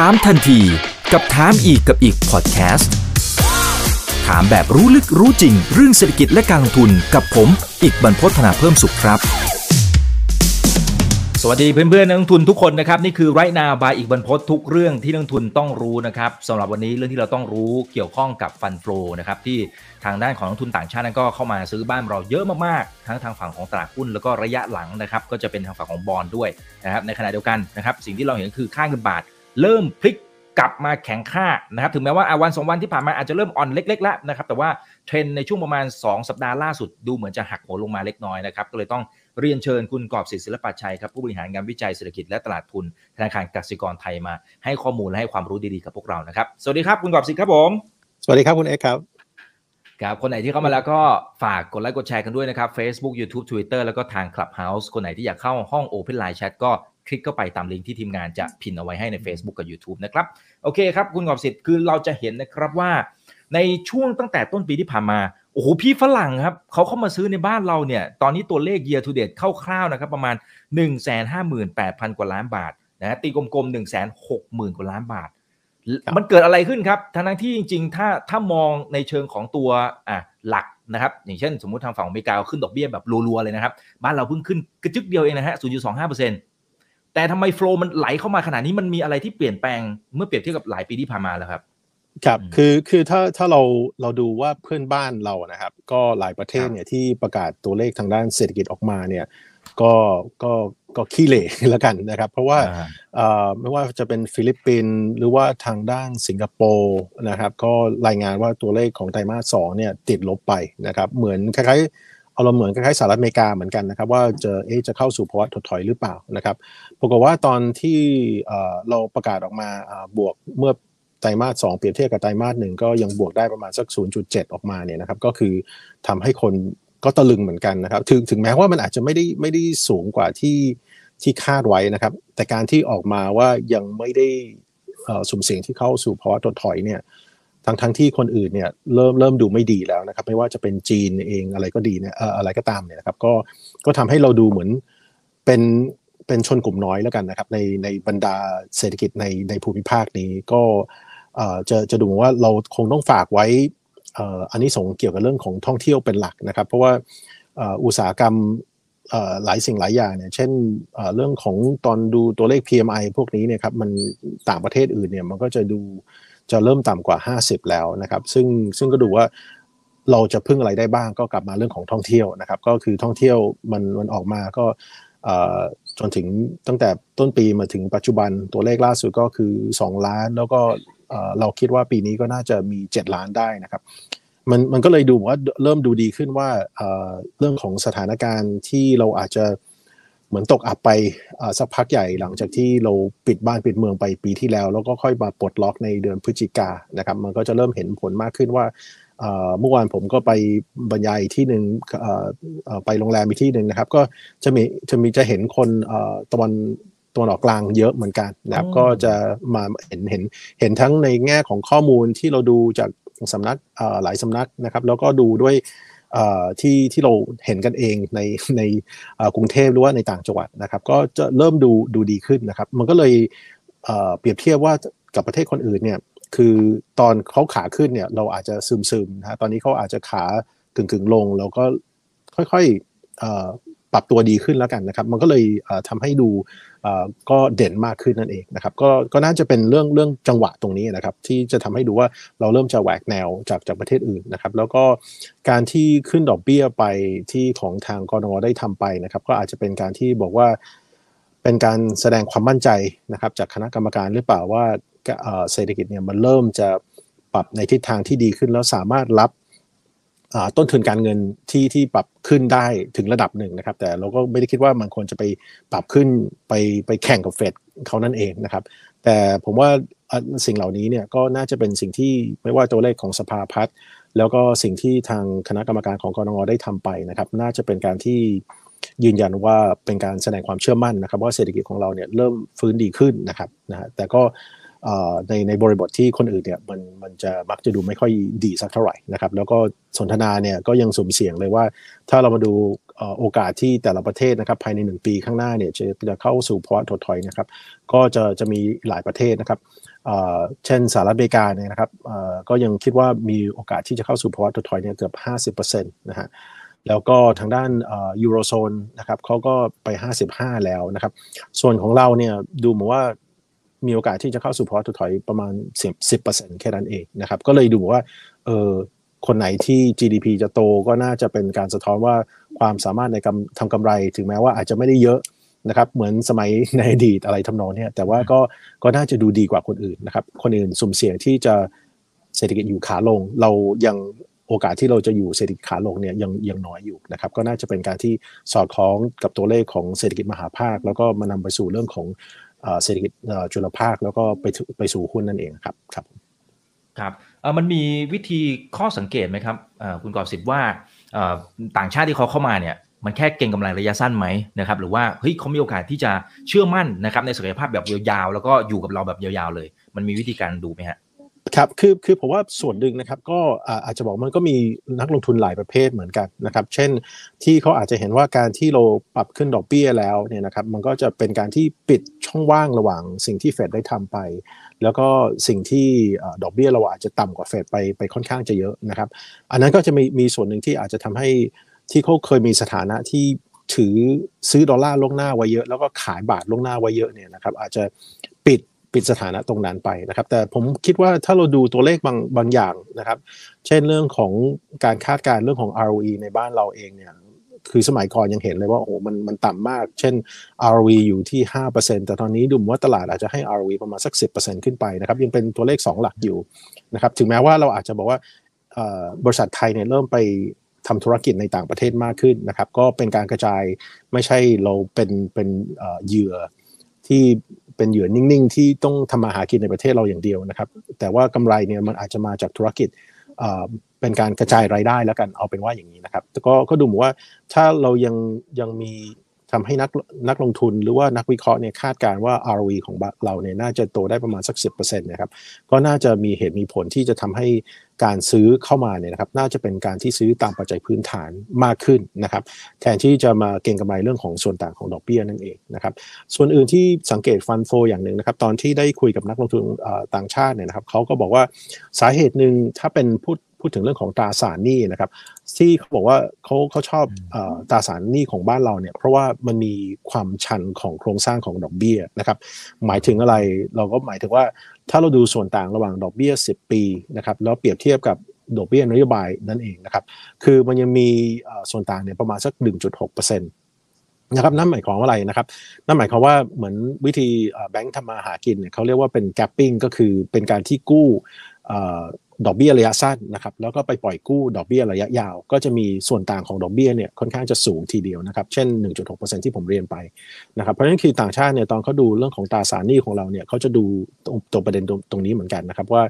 ถามทันทีกับถามอีกกับอีกพอดแคสต์ถามแบบรู้ลึกรู้จริง เรื่องเศรษฐกิจและการลงทุนกับผม อีกบรรพฒนาเพิ่มสุขครับ สวัสดีเพื่อนๆนักลงทุนทุกคนนะครับ นี่คือไรนาบายอีกบรรพททุกเรื่องที่นักลงทุนต้องรู้นะครับสำหรับวันนี้เรื่องที่เราต้องรู้เกี่ยวข้องกับฟันฟลูนะครับที่ทางด้านของนักทุนต่างชาตินั้นก็เข้ามาซื้อบ้านเราเยอะมากๆ ทั้งทางฝั่งของตลาดหุ้นแล้วก็ระยะหลังนะครับก็จะเป็นทางฝั่งของบอลด้วยนะครับในขณะเดียวกันนะครับสิ่งที่เราเห็นคือค่าเงินบาท เริ่มพลิกกลับมาแข็งค่านะครับถึงแม้ว่าวันสองวันที่ผ่านมาอาจจะเริ่มอ่อนเล็กๆแล้วนะครับแต่ว่าเทรนในช่วงประมาณ 2 สัปดาห์ล่าสุดดูเหมือนจะหักโหมลงมาเล็กน้อยนะครับก็เลยต้องเรียนเชิญคุณกอบศิษย์ศิลปะชัยครับผู้บริหารงานวิจัยเศรษฐกิจและตลาดทุนธนาคารกสิกรไทยมา ให้ข้อมูลและให้ความรู้ดีๆกับพวกเรานะครับสวัสดีครับคุณกอบศิษย์ครับผม สวัสดีครับคุณเอกครับครับคนไหนที่เข้ามาแล้วก็ฝากกดไลค์กดแชร์กันด้วยนะครับ Facebook YouTube Twitter แล้วก็ทาง Clubhouse คนไหนที่อยากเข้าห้อง Open Line Chat ก็ คลิกเข้าไปตามลิงก์ที่ทีมงานจะพินเอาไว้ให้ใน Facebook กับ YouTube นะครับ โอเคครับ คุณกอบสิทธิ์คือเราจะเห็นนะครับว่า ในช่วงตั้งแต่ต้นปีที่ผ่านมา โอ้โห พี่ฝรั่งครับเขาเข้ามาซื้อในบ้านเราเนี่ย ตอนนี้ตัวเลข year to date คร่าวๆนะครับ ประมาณ 1 5 8 0 0 0 กว่าล้านบาทนะตีกลมๆ 1 6 0 0 0 0 กว่าล้านบาท มันเกิดอะไรขึ้นครับ ทั้งที่จริงๆ ถ้าถ้ามองในเชิงของตัวอะหลักนะครับอย่างเช่น สมมุติทางฝั่งอเมริกาขึ้นดอกเบี้ยแบบรัวๆเลยนะครับ บ้านเราเพิ่งขึ้นกระจึกเดียวเองนะฮะ0.25% แต่ทำไมโฟล์มันไหลเข้ามาขนาดนี้มันมีอะไรที่เปลี่ยนแปลงเมื่อเปรียบเทียบกับหลายปีที่ผ่านมาแล้วครับ ครับคือคือถ้าถ้าเราเราดูว่าเพื่อนบ้านเรานะครับ ก็หลายประเทศเนี่ยที่ประกาศตัวเลขทางด้านเศรษฐกิจออกมาเนี่ยก็ก็ก็ขี้เหร่แล้วกันนะครับ เพราะว่าไม่ว่าจะเป็นฟิลิปปินส์หรือว่าทางด้านสิงคโปร์นะครับ ก็รายงานว่าตัวเลขของไตรมาสสองเนี่ยติดลบไปนะครับ เหมือนคล้ายๆเอาเราเหมือนคล้ายๆสหรัฐอเมริกาเหมือนกันนะครับ ว่าจะเอ๊จะเข้าสู่ภาวะถดถอยหรือเปล่านะครับปรากฏว่าตอนที่เราประกาศออกมาบวกเมื่อไตรมาสสองเปรียบเทียบกับไตรมาสหนึ่งก็ยังบวกได้ประมาณสัก 0.7 ออกมาเนี่ยนะครับก็คือทำให้คนก็ตะลึงเหมือนกันนะครับถึงถึงแม้ว่ามันอาจจะไม่ได้ไม่ได้สูงกว่าที่ที่คาดไว้นะครับ แต่การที่ออกมาว่ายังไม่ได้สุ่มเสี่ยงที่เข้าสู่ภาวะถดถอยเนี่ย ทั้งทั้งที่คนอื่นเนี่ยเริ่มเริ่มดูไม่ดีแล้วนะครับไม่ว่าจะเป็นจีนเองอะไรก็ดีเนี่ยอะไรก็ตามเนี่ยนะครับก็ก็ทำให้เราดูเหมือนเป็นเป็นชนกลุ่มน้อยแล้วกันนะครับในในบรรดาเศรษฐกิจในในภูมิภาคนี้ก็จะจะดูว่าเราคงต้องฝากไว้อันนี้ส่งเกี่ยวกับเรื่องของท่องเที่ยวเป็นหลักนะครับ เพราะว่าอุตสาหกรรมหลายสิ่งหลายอย่างเนี่ยเช่นเรื่องของตอนดูตัวเลข PMI พวกนี้เนี่ยครับมันต่างประเทศอื่นเนี่ยมันก็จะดู จะเริ่มต่ำกว่า 50 แล้วนะครับ ซึ่งซึ่งก็ดูว่าเราจะพึ่งอะไรได้บ้างก็กลับมาเรื่องของท่องเที่ยวนะครับ ก็คือท่องเที่ยวมันมันออกมาก็จนถึงตั้งแต่ต้นปีมาถึงปัจจุบันตัวเลขล่าสุดก็คือ 2 ล้าน แล้วก็เราคิดว่าปีนี้ก็น่าจะมี 7 ล้านได้นะครับ มันมันก็เลยดูว่าเริ่มดูดีขึ้นว่าเรื่องของสถานการณ์ที่เราอาจจะ เหมือนตกอับไปสักพักใหญ่หลังจากที่เราปิดบ้านปิดเมืองไปปีที่แล้ว แล้วก็ค่อยมาปลดล็อกในเดือนพฤศจิกานะครับ มันก็จะเริ่มเห็นผลมากขึ้นว่าเมื่อวานผมก็ไปบรรยายที่หนึ่งไปโรงแรมอีกที่หนึ่งนะครับ ก็จะมีจะมีจะเห็นคนตะวันตะวันออกกลางเยอะเหมือนกันนะครับก็จะมาเห็นเห็นเห็นทั้งในแง่ของข้อมูลที่เราดูจากสำนักหลายสำนักนะครับ แล้วก็ดูด้วย ที่ที่เราเห็นกันเองในในกรุงเทพหรือว่าในต่างจังหวัดนะครับ ก็จะเริ่มดูดูดีขึ้นนะครับ มันก็เลยเปรียบเทียบว่ากับประเทศคนอื่นเนี่ยคือตอนเขาขาขึ้นเนี่ยเราอาจจะซึมซึมนะตอนนี้เขาอาจจะขากึ่งกึ่งลงแล้วก็ค่อยๆ ปรับตัวดีขึ้นแล้วกันนะครับมันก็เลยทำให้ดูก็เด่นมากขึ้นนั่นเองนะครับก็ก็น่าจะเป็นเรื่องเรื่องจังหวะตรงนี้นะครับที่จะทำให้ดูว่าเราเริ่มจะแหวกแนวจากจากประเทศอื่นนะครับแล้วก็การที่ขึ้นดอกเบี้ยไปที่ของทางกรงได้ทำไปนะครับก็อาจจะเป็นการที่บอกว่าเป็นการแสดงความมั่นใจนะครับจากคณะกรรมการหรือเปล่าว่าเศรษฐกิจเนี่ยมันเริ่มจะปรับในทิศทางที่ดีขึ้นแล้วสามารถรับ ต้นทุนการเงินที่ที่ปรับขึ้นได้ถึงระดับหนึ่งนะครับ แต่เราก็ไม่ได้คิดว่ามันควรจะไปปรับขึ้นไปไปแข่งกับเฟดเขานั่นเองนะครับ แต่ผมว่าสิ่งเหล่านี้เนี่ยก็น่าจะเป็นสิ่งที่ไม่ว่าตัวเลขของสภาพัฒน์แล้วก็สิ่งที่ทางคณะกรรมการของกรงได้ทำไปนะครับ น่าจะเป็นการที่ยืนยันว่าเป็นการแสดงความเชื่อมั่นนะครับ ว่าเศรษฐกิจของเราเนี่ยเริ่มฟื้นดีขึ้นนะครับนะฮะแต่ก็ ในในบริบทที่คนอื่นเนี่ยมันมันจะมักจะดูไม่ค่อยดีสักเท่าไหร่นะครับ แล้วก็สนทนาเนี่ยก็ยังสุ่มเสี่ยงเลยว่า ถ้าเรามาดูโอกาสที่แต่ละประเทศนะครับภายใน 1 ปีข้างหน้าเนี่ยจะจะเข้าสู่ภาวะถดถอยนะครับ ก็จะจะมีหลายประเทศนะครับเช่นสหรัฐอเมริกาเนี่ยนะครับก็ยังคิดว่ามีโอกาสที่จะเข้าสู่ภาวะถดถอยเนี่ยเกือบ 50%นะฮะแล้วก็ทางด้านยูโรโซนนะครับเขาก็ไป 55 แล้วนะครับ ส่วนของเราเนี่ยดูเหมือนว่า มีโอกาสที่จะเข้าสู่ภาวะถดถอยประมาณ10%แค่นั้นเองนะครับ ก็เลยดูว่าเออคนไหนที่ GDP จะโตก็น่าจะเป็นการสะท้อนว่าความสามารถในการทำกำไรถึงแม้ว่าอาจจะไม่ได้เยอะนะครับเหมือนสมัยในอดีตอะไรทำนองนี้แต่ว่าก็ก็น่าจะดูดีกว่าคนอื่นนะครับ คนอื่นสุ่มเสี่ยงที่จะเศรษฐกิจอยู่ขาลง เรายังโอกาสที่เราจะอยู่เศรษฐกิจขาลงเนี่ยยังยังน้อยอยู่นะครับ ก็น่าจะเป็นการที่สอดคล้องกับตัวเลขของเศรษฐกิจมหาภาค แล้วก็มานำไปสู่เรื่องของ เศรษฐกิจจุลภาคแล้วก็ไปไปสู่หุ้นนั่นเองครับครับครับมันมีวิธีข้อสังเกตไหมครับคุณกอบสิบว่าต่างชาติที่เขาเข้ามาเนี่ยมันแค่เก่งกำไรระยะสั้นไหมนะครับหรือว่าเฮ้ยเขามีโอกาสที่จะเชื่อมั่นนะครับในศักยภาพแบบยาวๆแล้วก็อยู่กับเราแบบยาวๆเลย มันมีวิธีการดูไหมฮะ ครับคือคือผมว่าส่วนหนึ่งนะครับก็อาจจะบอกมันก็มีนักลงทุนหลายประเภทเหมือนกันนะครับเช่นที่เขาอาจจะเห็นว่าการที่เราปรับขึ้นดอกเบี้ยแล้วเนี่ยนะครับมันก็จะเป็นการที่ปิดช่องว่างระหว่างสิ่งที่เฟดได้ทำไป แล้วก็สิ่งที่ดอกเบี้ยเราอาจจะต่ำกว่าเฟดไปไปค่อนข้างจะเยอะนะครับ อันนั้นก็จะมีมีส่วนหนึ่งที่อาจจะทำให้ที่เขาเคยมีสถานะที่ถือซื้อดอลลาร์ล่วงหน้าไว้เยอะ แล้วก็ขายบาทล่วงหน้าไว้เยอะเนี่ยนะครับอาจจะปิด ปิดสถานะตรงนั้นไปนะครับ แต่ผมคิดว่าถ้าเราดูตัวเลขบางบางอย่างนะครับ เช่นเรื่องของการคาดการเรื่องของ ROE ในบ้านเราเองเนี่ยคือสมัยก่อนยังเห็นเลยว่าโอ้มันมันต่ำมาก เช่น ROE อยู่ที่ 5%แต่ตอนนี้ดูเหมือนว่าตลาดอาจจะให้ ROE ประมาณสัก 10%ขึ้นไปนะครับ ยังเป็นตัวเลข 2 หลักอยู่นะครับ ถึงแม้ว่าเราอาจจะบอกว่าบริษัทไทยเนี่ยเริ่มไปทำธุรกิจในต่างประเทศมากขึ้นนะครับ ก็เป็นการกระจายไม่ใช่เราเป็นเป็นเหยื่อที่ เป็นเหยื่อนิ่งๆ ที่ต้องทำมาหากินในประเทศเราอย่างเดียวนะครับ แต่ว่ากำไรเนี่ยมันอาจจะมาจากธุรกิจเป็นการกระจายรายได้แล้วกันเอาเป็นว่าอย่างนี้นะครับแต่ก็ก็ดูเหมือนว่าถ้าเรายังยังมี ทำให้นักนักลงทุนหรือว่านักวิเคราะห์เนี่ยคาดการว่า ROE ของเราเนี่ยน่าจะโตได้ประมาณสัก 10%นะครับก็น่าจะมีเหตุมีผลที่จะทำให้การซื้อเข้ามาเนี่ยนะครับน่าจะเป็นการที่ซื้อตามปัจจัยพื้นฐานมากขึ้นนะครับแทนที่จะมาเก็งกำไรเรื่องของส่วนต่างของดอกเบี้ยนั่นเองนะครับส่วนอื่นที่สังเกตฟันโฟอย่างหนึ่งนะครับตอนที่ได้คุยกับนักลงทุนต่างชาติเนี่ยนะครับเขาก็บอกว่าสาเหตุหนึ่งถ้าเป็นพูด พูดถึงเรื่องของตราสารหนี้นะครับที่เขาบอกว่าเขาเขาชอบตราสารหนี้ของบ้านเราเนี่ยเพราะว่ามันมีความชันของโครงสร้างของดอกเบี้ยนะครับหมายถึงอะไรเราก็หมายถึงว่าถ้าเราดูส่วนต่างระหว่างดอกเบี้ย 10 ปีนะครับแล้วเปรียบเทียบกับดอกเบี้ยนโยบายนั่นเองนะครับคือมันยังมีส่วนต่างเนี่ยประมาณสัก 1.6%นะครับนั่นหมายความว่าอะไรนะครับนั่นหมายความว่าเหมือนวิธีแบงค์ทำมาหากินเนี่ยเขาเรียกว่าเป็น gapping ก็คือเป็นการที่กู้ ดอกเบี้ยระยะสั้นนะครับแล้วก็ไปปล่อยกู้ดอกเบี้ยระยะยาว ก็จะมีส่วนต่างของดอกเบี้ยเนี่ยค่อนข้างจะสูงทีเดียวนะครับเช่น 1.6%ที่ผมเรียนไปนะครับเพราะฉะนั้นคือต่างชาติเนี่ยตอนเขาดูเรื่องของตราสารหนี้ของเราเนี่ยเขาจะดูตรงประเด็นตรงนี้เหมือนกันนะครับว่า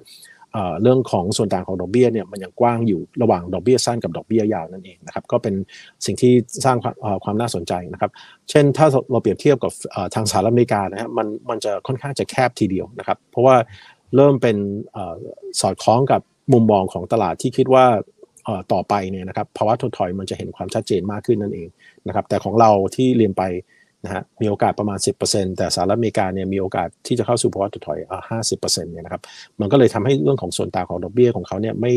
เรื่องของส่วนต่างของดอกเบี้ยเนี่ยมันยังกว้างอยู่ระหว่างดอกเบี้ยสั้นกับดอกเบี้ยยาวนั่นเองนะครับก็เป็นสิ่งที่สร้างความน่าสนใจนะครับ เช่นถ้าเราเปรียบเทียบกับทางสหรัฐอเมริกานะฮะมันมันจะค่อนข้างจะแคบทีเดียวนะครับ เพราะว่า เริ่มเป็นสอดคล้องกับมุมมองของตลาดที่คิดว่าต่อไปเนี่ยนะครับภาวะถดถอยมันจะเห็นความชัดเจนมากขึ้นนั่นเองนะครับแต่ของเราที่เรียนไปนะฮะมีโอกาสประมาณ 10%แต่สหรัฐอเมริกาเนี่ยมีโอกาสที่จะเข้าสู่ภาวะถดถอยอ่า50%เปอร์เซ็นต์เนี่ยนะครับมันก็เลยทำให้เรื่องของส่วนต่างของดอกเบี้ยของเขาเนี่ยไม่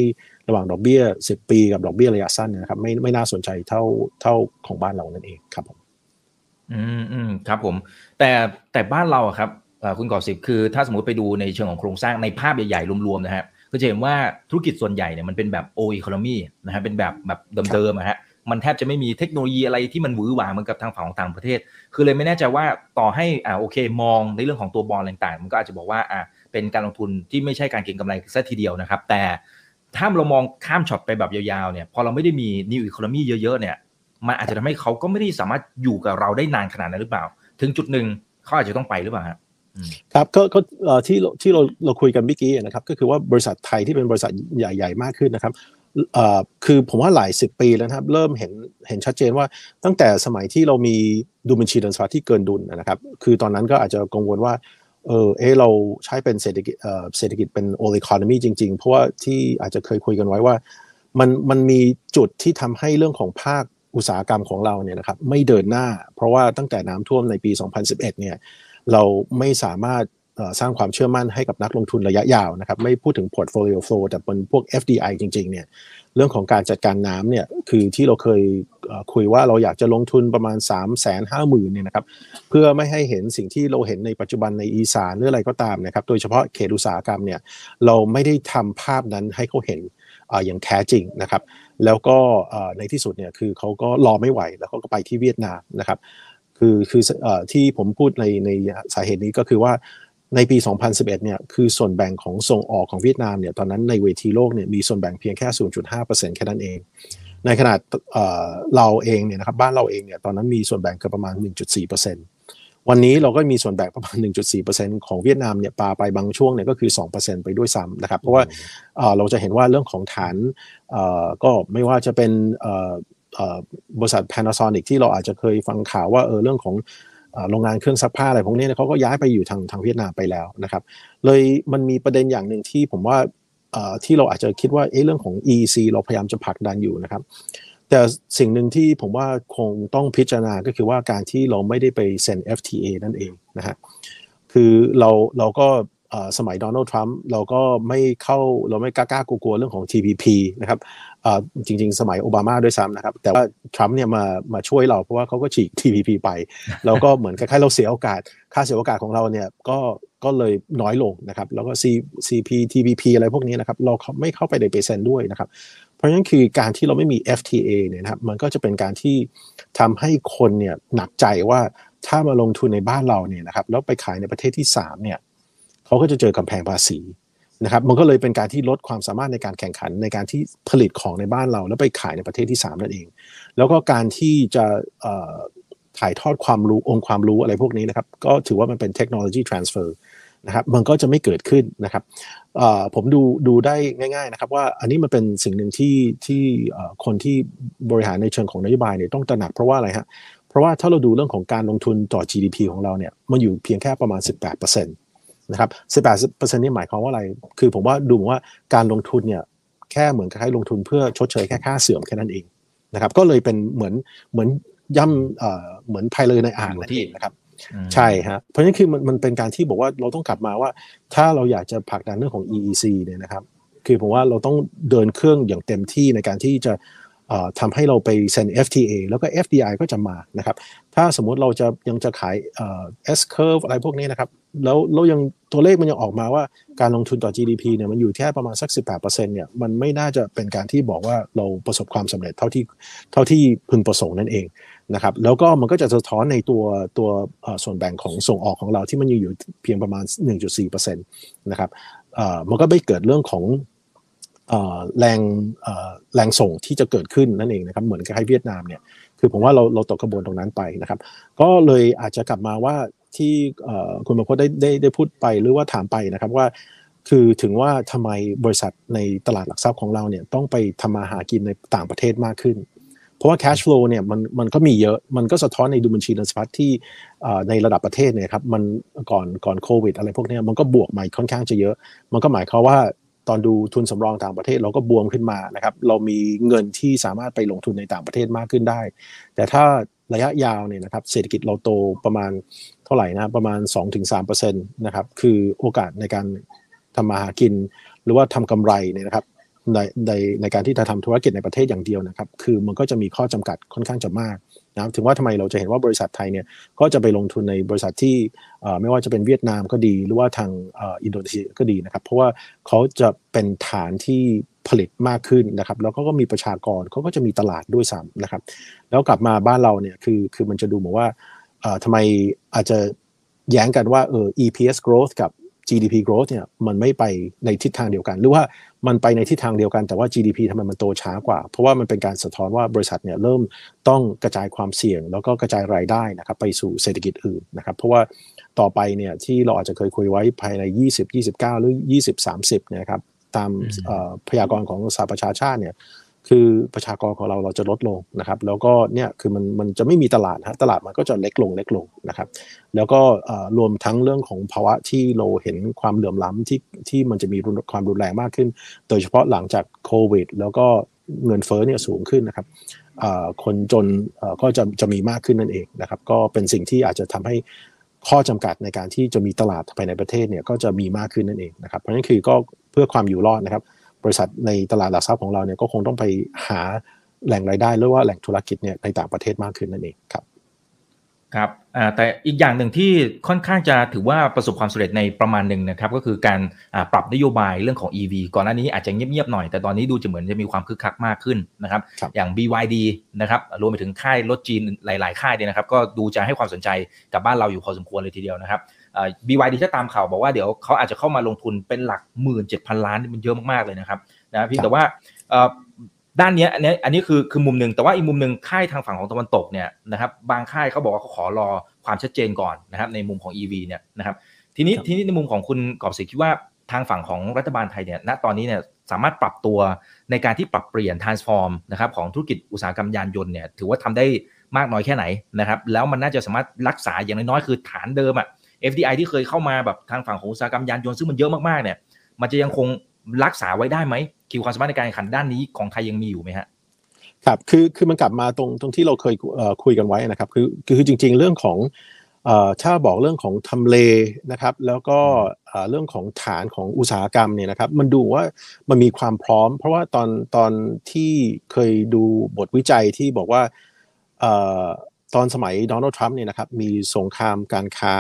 ระหว่างดอกเบี้ย 10 ปีกับดอกเบี้ยระยะสั้นนะครับไม่ไม่น่าสนใจเท่าเท่าของบ้านเรานั่นเองครับผมอืมอืมครับผม แต่แต่บ้านเราครับ คุณก่อสิบคือถ้าสมมติไปดูในเชิงของโครงสร้างในภาพใหญ่ๆรวมๆนะครับก็จะเห็นว่าธุรกิจส่วนใหญ่เนี่ยมันเป็นแบบโออีโคโนมีนะฮะเป็นแบบแบบเดิมๆนะฮะมันแทบจะไม่มีเทคโนโลยีอะไรที่มันหวือหวาเหมือนกับทางฝั่งของต่างประเทศ คือเลยไม่แน่ใจว่าต่อให้อ่าโอเคมองในเรื่องของตัวบอลต่างๆ มันก็อาจจะบอกว่าอ่าเป็นการลงทุนที่ไม่ใช่การเก็งกำไรซะทีเดียวนะครับ แต่ถ้าเรามองข้ามช็อตไปแบบยาวๆเนี่ยพอเราไม่ได้มีนิวอีโคโนมีเยอะๆเนี่ยมันอาจจะทำให้เขาก็ไม่ได้สามารถอยู่กับเราได้นานขนาดนั้นหรือเปล่า ถึงจุดหนึ่งเขาอาจจะต้องไปหรือเปล่า ครับก็ก็ที่ที่เราเราคุยกันเมื่อกี้นะครับ ก็คือว่าบริษัทไทยที่เป็นบริษัทใหญ่ๆมากขึ้นนะครับคือผมว่าหลายสิบปีแล้วครับ เริ่มเห็นเห็นชัดเจนว่าตั้งแต่สมัยที่เรามีดูบัญชีเดินสะที่เกินดุลนะครับ คือตอนนั้นก็อาจจะกังวลว่าเออเอเราใช้เป็นเศรษฐกิจเศรษฐกิจเป็นโอลิคอนมีจริง ๆ เพราะว่าที่อาจจะเคยคุยกันไว้ว่า มันมันมีจุดที่ทำให้เรื่องของภาคอุตสาหกรรมของเราเนี่ยนะครับไม่เดินหน้า เพราะว่าตั้งแต่น้ำท่วมในปี 2011 เนี่ย เราไม่สามารถสร้างความเชื่อมั่นให้กับนักลงทุนระยะยาวนะครับ ไม่พูดถึง portfolio flow แต่เป็นพวก FDI จริง ๆ เนี่ย เรื่องของการจัดการน้ำเนี่ย คือที่เราเคยคุยว่าเราอยากจะลงทุนประมาณ 3 5 0 0 0 0เนี่ยนะครับ เพื่อไม่ให้เห็นสิ่งที่เราเห็นในปัจจุบันในอีสานหรืออะไรก็ตามนะครับ โดยเฉพาะเขตอุตสาหกรรมเนี่ย เราไม่ได้ทำภาพนั้นให้เขาเห็นอย่างแท้จริงนะครับ แล้วก็ในที่สุดเนี่ยคือเขาก็รอไม่ไหวแล้วเขาก็ไปที่เวียดนามนะครับ คือคือที่ผมพูดในในสาเหตุนี้ก็คือว่าในปี 2011 เนี่ยคือส่วนแบ่งของส่งออกของเวียดนามเนี่ยตอนนั้นในเวทีโลกเนี่ยมีส่วนแบ่งเพียงแค่ 0.5%แค่นั้นเอง ในขนาดเราเองเนี่ยนะครับบ้านเราเองเนี่ยตอนนั้นมีส่วนแบ่งเกือบประมาณ 1.4%วันนี้เราก็มีส่วนแบ่งประมาณ 1.4%ของเวียดนามเนี่ยปาไปบางช่วงเนี่ยก็คือ 2%ไปด้วยซ้ำนะครับเพราะว่าเราจะเห็นว่าเรื่องของฐานก็ไม่ว่าจะเป็น บริษัท Panasonic ที่เราอาจจะเคยฟังข่าวว่าเออเรื่องของโรงงานเครื่องซักผ้าอะไรพวกนี้เขาก็ย้ายไปอยู่ทางทางเวียดนามไปแล้วนะครับ เลยมันมีประเด็นอย่างหนึ่งที่ผมว่าที่เราอาจจะคิดว่าเเรื่องของ EC เราพยายามจะผลักดันอยู่นะครับ แต่สิ่งหนึ่งที่ผมว่าคงต้องพิจารณาก็คือว่าการที่เราไม่ได้ไปเซ็น FTA นั่นเองนะฮะคือเราเราก็สมัยโดนัลด์ทรัมป์เราก็ไม่เข้าเราไม่กล้ากลัวเรื่องของ TPP นะครับ จริง ๆ สมัยโอบามาด้วยซ้ำนะครับ แต่ว่าทรัมป์เนี่ยมามาช่วยเราเพราะว่าเขาก็ฉีก TPP ไป แล้วก็เหมือนคล้ายๆเราเสียโอกาส ค่าเสียโอกาสของเราเนี่ยก็ก็เลยน้อยลงนะครับ แล้วก็ CP TPP อะไรพวกนี้นะครับ เราไม่เข้าไปในเปอร์เซ็นต์ด้วยนะครับ เพราะฉะนั้นคือการที่เราไม่มี FTA เนี่ยนะครับ มันก็จะเป็นการที่ทำให้คนเนี่ยหนักใจว่าถ้ามาลงทุนในบ้านเราเนี่ยนะครับ แล้วไปขายในประเทศที่3เนี่ยเขาก็จะเจอกำแพงภาษี นะครับมันก็เลยเป็นการที่ลดความสามารถในการแข่งขันในการที่ผลิตของในบ้านเรา แล้วไปขายในประเทศที่ 3 นั่นเอง แล้วก็การที่จะถ่ายทอดความรู้องค์ความรู้อะไรพวกนี้นะครับก็ถือว่ามันเป็นเทคโนโลยีทรานสเฟอร์นะครับมันก็จะไม่เกิดขึ้นนะครับผมดูดูได้ง่ายๆนะครับว่าอันนี้มันเป็นสิ่งหนึ่งที่ที่คนที่บริหารในเชิงของนโยบายเนี่ยต้องตระหนักเพราะว่าอะไรฮะเพราะว่าถ้าเราดูเรื่องของการลงทุนต่อ GDP ของเราเนี่ยมันอยู่เพียงแค่ประมาณ 18%นะครับ18%นี่หมายความว่าอะไร คือผมว่าดูว่าการลงทุนเนี่ยแค่เหมือนคล้ายลงทุนเพื่อชดเชยแค่ค่าเสื่อมแค่นั้นเองนะครับ ก็เลยเป็นเหมือนเหมือนย่ำเหมือนภายเลยในอ่างนั่นเองนะครับใช่ฮะเพราะฉะนั้นคือมันมันเป็นการที่บอกว่าเราต้องกลับมาว่า ถ้าเราอยากจะผลักดันเรื่องของ EEC เนี่ยนะครับ คือผมว่าเราต้องเดินเครื่องอย่างเต็มที่ในการที่จะทำให้เราไปเซ็น FTA แล้วก็ FDI ก็จะมานะครับ ถ้าสมมุติเราจะยังจะขาย S curve อะไรพวกนี้นะครับ แล้วเรายังตัวเลขมันยังออกมาว่าการลงทุนต่อ GDP เนี่ยมันอยู่แค่ประมาณสัก 18%เนี่ยมันไม่น่าจะเป็นการที่บอกว่าเราประสบความสำเร็จเท่าที่เท่าที่พึงประสงค์นั่นเองนะครับแล้วก็มันก็จะสะท้อนในตัวตัวส่วนแบ่งของส่งออกของเราที่มันอยู่เพียงประมาณ 1.4%นะครับมันก็ไม่เกิดเรื่องของแรงแรงส่งที่จะเกิดขึ้นนั่นเองนะครับเหมือนกับให้เวียดนามเนี่ย คือผมว่าเราเราตกกระบวนตรงนั้นไปนะครับ ก็เลยอาจจะกลับมาว่าที่คุณบางคนได้ได้ได้พูดไปหรือว่าถามไปนะครับว่า คือถึงว่าทำไมบริษัทในตลาดหลักทรัพย์ของเราเนี่ยต้องไปทำมาหากินในต่างประเทศมากขึ้น เพราะว่า cash flow เนี่ยมันมันก็มีเยอะมันก็สะท้อนในดูบัญชีเงินสะพัดที่ในระดับประเทศเนี่ยครับมันก่อนก่อนโควิดอะไรพวกนี้มันก็บวกใหม่ค่อนข้างจะเยอะ มันก็หมายความว่า ตอนดูทุนสำรองต่างประเทศเราก็บวมขึ้นมานะครับ เรามีเงินที่สามารถไปลงทุนในต่างประเทศมากขึ้นได้ แต่ถ้าระยะยาวเนี่ยนะครับเศรษฐกิจเราโตประมาณเท่าไหร่นะประมาณ 2-3%นะครับคือโอกาสในการทำมาหากิน หรือว่าทำกำไรเนี่ยนะครับในในในการที่จะทำธุรกิจในประเทศอย่างเดียวนะครับ คือมันก็จะมีข้อจำกัดค่อนข้างจะมาก นะถึงว่าทำไมเราจะเห็นว่าบริษัทไทยเนี่ยก็จะไปลงทุนในบริษัทที่ไม่ว่าจะเป็นเวียดนามก็ดี หรือว่าทางอินโดนีเซียก็ดีนะครับ เพราะว่าเขาจะเป็นฐานที่ผลิตมากขึ้นนะครับแล้วก็มีประชากรเขาก็จะมีตลาดด้วยซ้ำนะครับ แล้วกลับมาบ้านเราเนี่ยคือคือมันจะดูเหมือนว่าทำไมอาจจะแย้งกันว่าเออ EPS growth กับ GDP growth เนี่ยมันไม่ไปในทิศทางเดียวกัน หรือว่ามันไปในทิศทางเดียวกันแต่ว่า GDP ทำไมมันโตช้ากว่า เพราะว่ามันเป็นการสะท้อนว่าบริษัทเนี่ยเริ่มต้องกระจายความเสี่ยง แล้วก็กระจายรายได้นะครับไปสู่เศรษฐกิจอื่นนะครับเพราะว่าต่อไปเนี่ยที่เราอาจจะเคยคุยไว้ภายใน 20 29 หรือ 20 30เนี่ยครับตามพยากรณ์ของสหประชาชาติเนี่ย คือประชากรของเราเราจะลดลงนะครับ แล้วก็เนี่ยคือมันมันจะไม่มีตลาดฮะตลาดมันก็จะเล็กลงเล็กลงนะครับ แล้วก็รวมทั้งเรื่องของภาวะที่เราเห็นความเหลื่อมล้ำที่ที่มันจะมีความรุนแรงมากขึ้น โดยเฉพาะหลังจากโควิด แล้วก็เงินเฟ้อเนี่ยสูงขึ้นนะครับคนจนก็จะจะมีมากขึ้นนั่นเองนะครับ ก็เป็นสิ่งที่อาจจะทำให้ข้อจำกัดในการที่จะมีตลาดภายในประเทศเนี่ยก็จะมีมากขึ้นนั่นเองนะครับ เพราะฉะนั้นคือก็เพื่อความอยู่รอดนะครับ บริษัทในตลาดหลักทรัพย์ของเราเนี่ยก็คงต้องไปหาแหล่งรายได้หรือว่าแหล่งธุรกิจเนี่ยในต่างประเทศมากขึ้นนั่นเองครับครับแต่อีกอย่างหนึ่งที่ค่อนข้างจะถือว่าประสบความสำเร็จในประมาณหนึ่งนะครับ ก็คือการปรับนโยบายเรื่องของ EV ก่อนหน้านี้อาจจะเงียบๆหน่อย แต่ตอนนี้ดูจะเหมือนจะมีความคึกคักมากขึ้นนะครับอย่าง BYD นะครับรวมไปถึงค่ายรถจีนหลาย ๆ ค่ายเนี่ยนะครับ ก็ดูจะให้ความสนใจกับบ้านเราอยู่พอสมควรเลยทีเดียวนะครับ BYD ถ้าตามข่าวบอกว่าเดี๋ยวเขาอาจจะเข้ามาลงทุนเป็นหลักหมื่นเจ็ดพันล้านมันเยอะมากๆเลยนะครับนะพี่แต่ว่าด้านนี้อันนี้อันนี้คือคือมุมหนึ่งแต่ว่าอีกมุมหนึ่งค่ายทางฝั่งของตะวันตกเนี่ยนะครับบางค่ายเขาบอกว่าเขาขอรอความชัดเจนก่อนนะครับในมุมของ EV เนี่ยนะครับทีนี้ทีนี้ในมุมของคุณกอบศิคิดว่าทางฝั่งของรัฐบาลไทยเนี่ยณตอนนี้เนี่ยสามารถปรับตัวในการที่ปรับเปลี่ยน transform นะครับของธุรกิจอุตสาหกรรมยานยนต์เนี่ยถือว่าทำได้มากน้อยแค่ไหนนะครับแล้วมันน่าจะสามารถรักษาอย่างน้อยๆคือฐานเดิมอะ FDI ที่เคยเข้ามาแบบทางฝั่งของอุตสาหกรรมยานยนต์ซึ่งมันเยอะมากๆเนี่ย มันจะยังคงรักษาไว้ได้ไหมคิวความสามารถในการแข่งขันด้านนี้ของไทยยังมีอยู่ไหมฮะครับคือคือมันกลับมาตรงตรงที่เราเคยคุยกันไว้นะครับคือคือจริง ๆ เรื่องของถ้าบอกเรื่องของทำเลนะครับ แล้วก็เรื่องของฐานของอุตสาหกรรมเนี่ยนะครับ มันดูว่ามันมีความพร้อม เพราะว่าตอนตอนที่เคยดูบทวิจัยที่บอกว่าตอนสมัยโดนัลด์ทรัมป์เนี่ยนะครับมีสงครามการค้า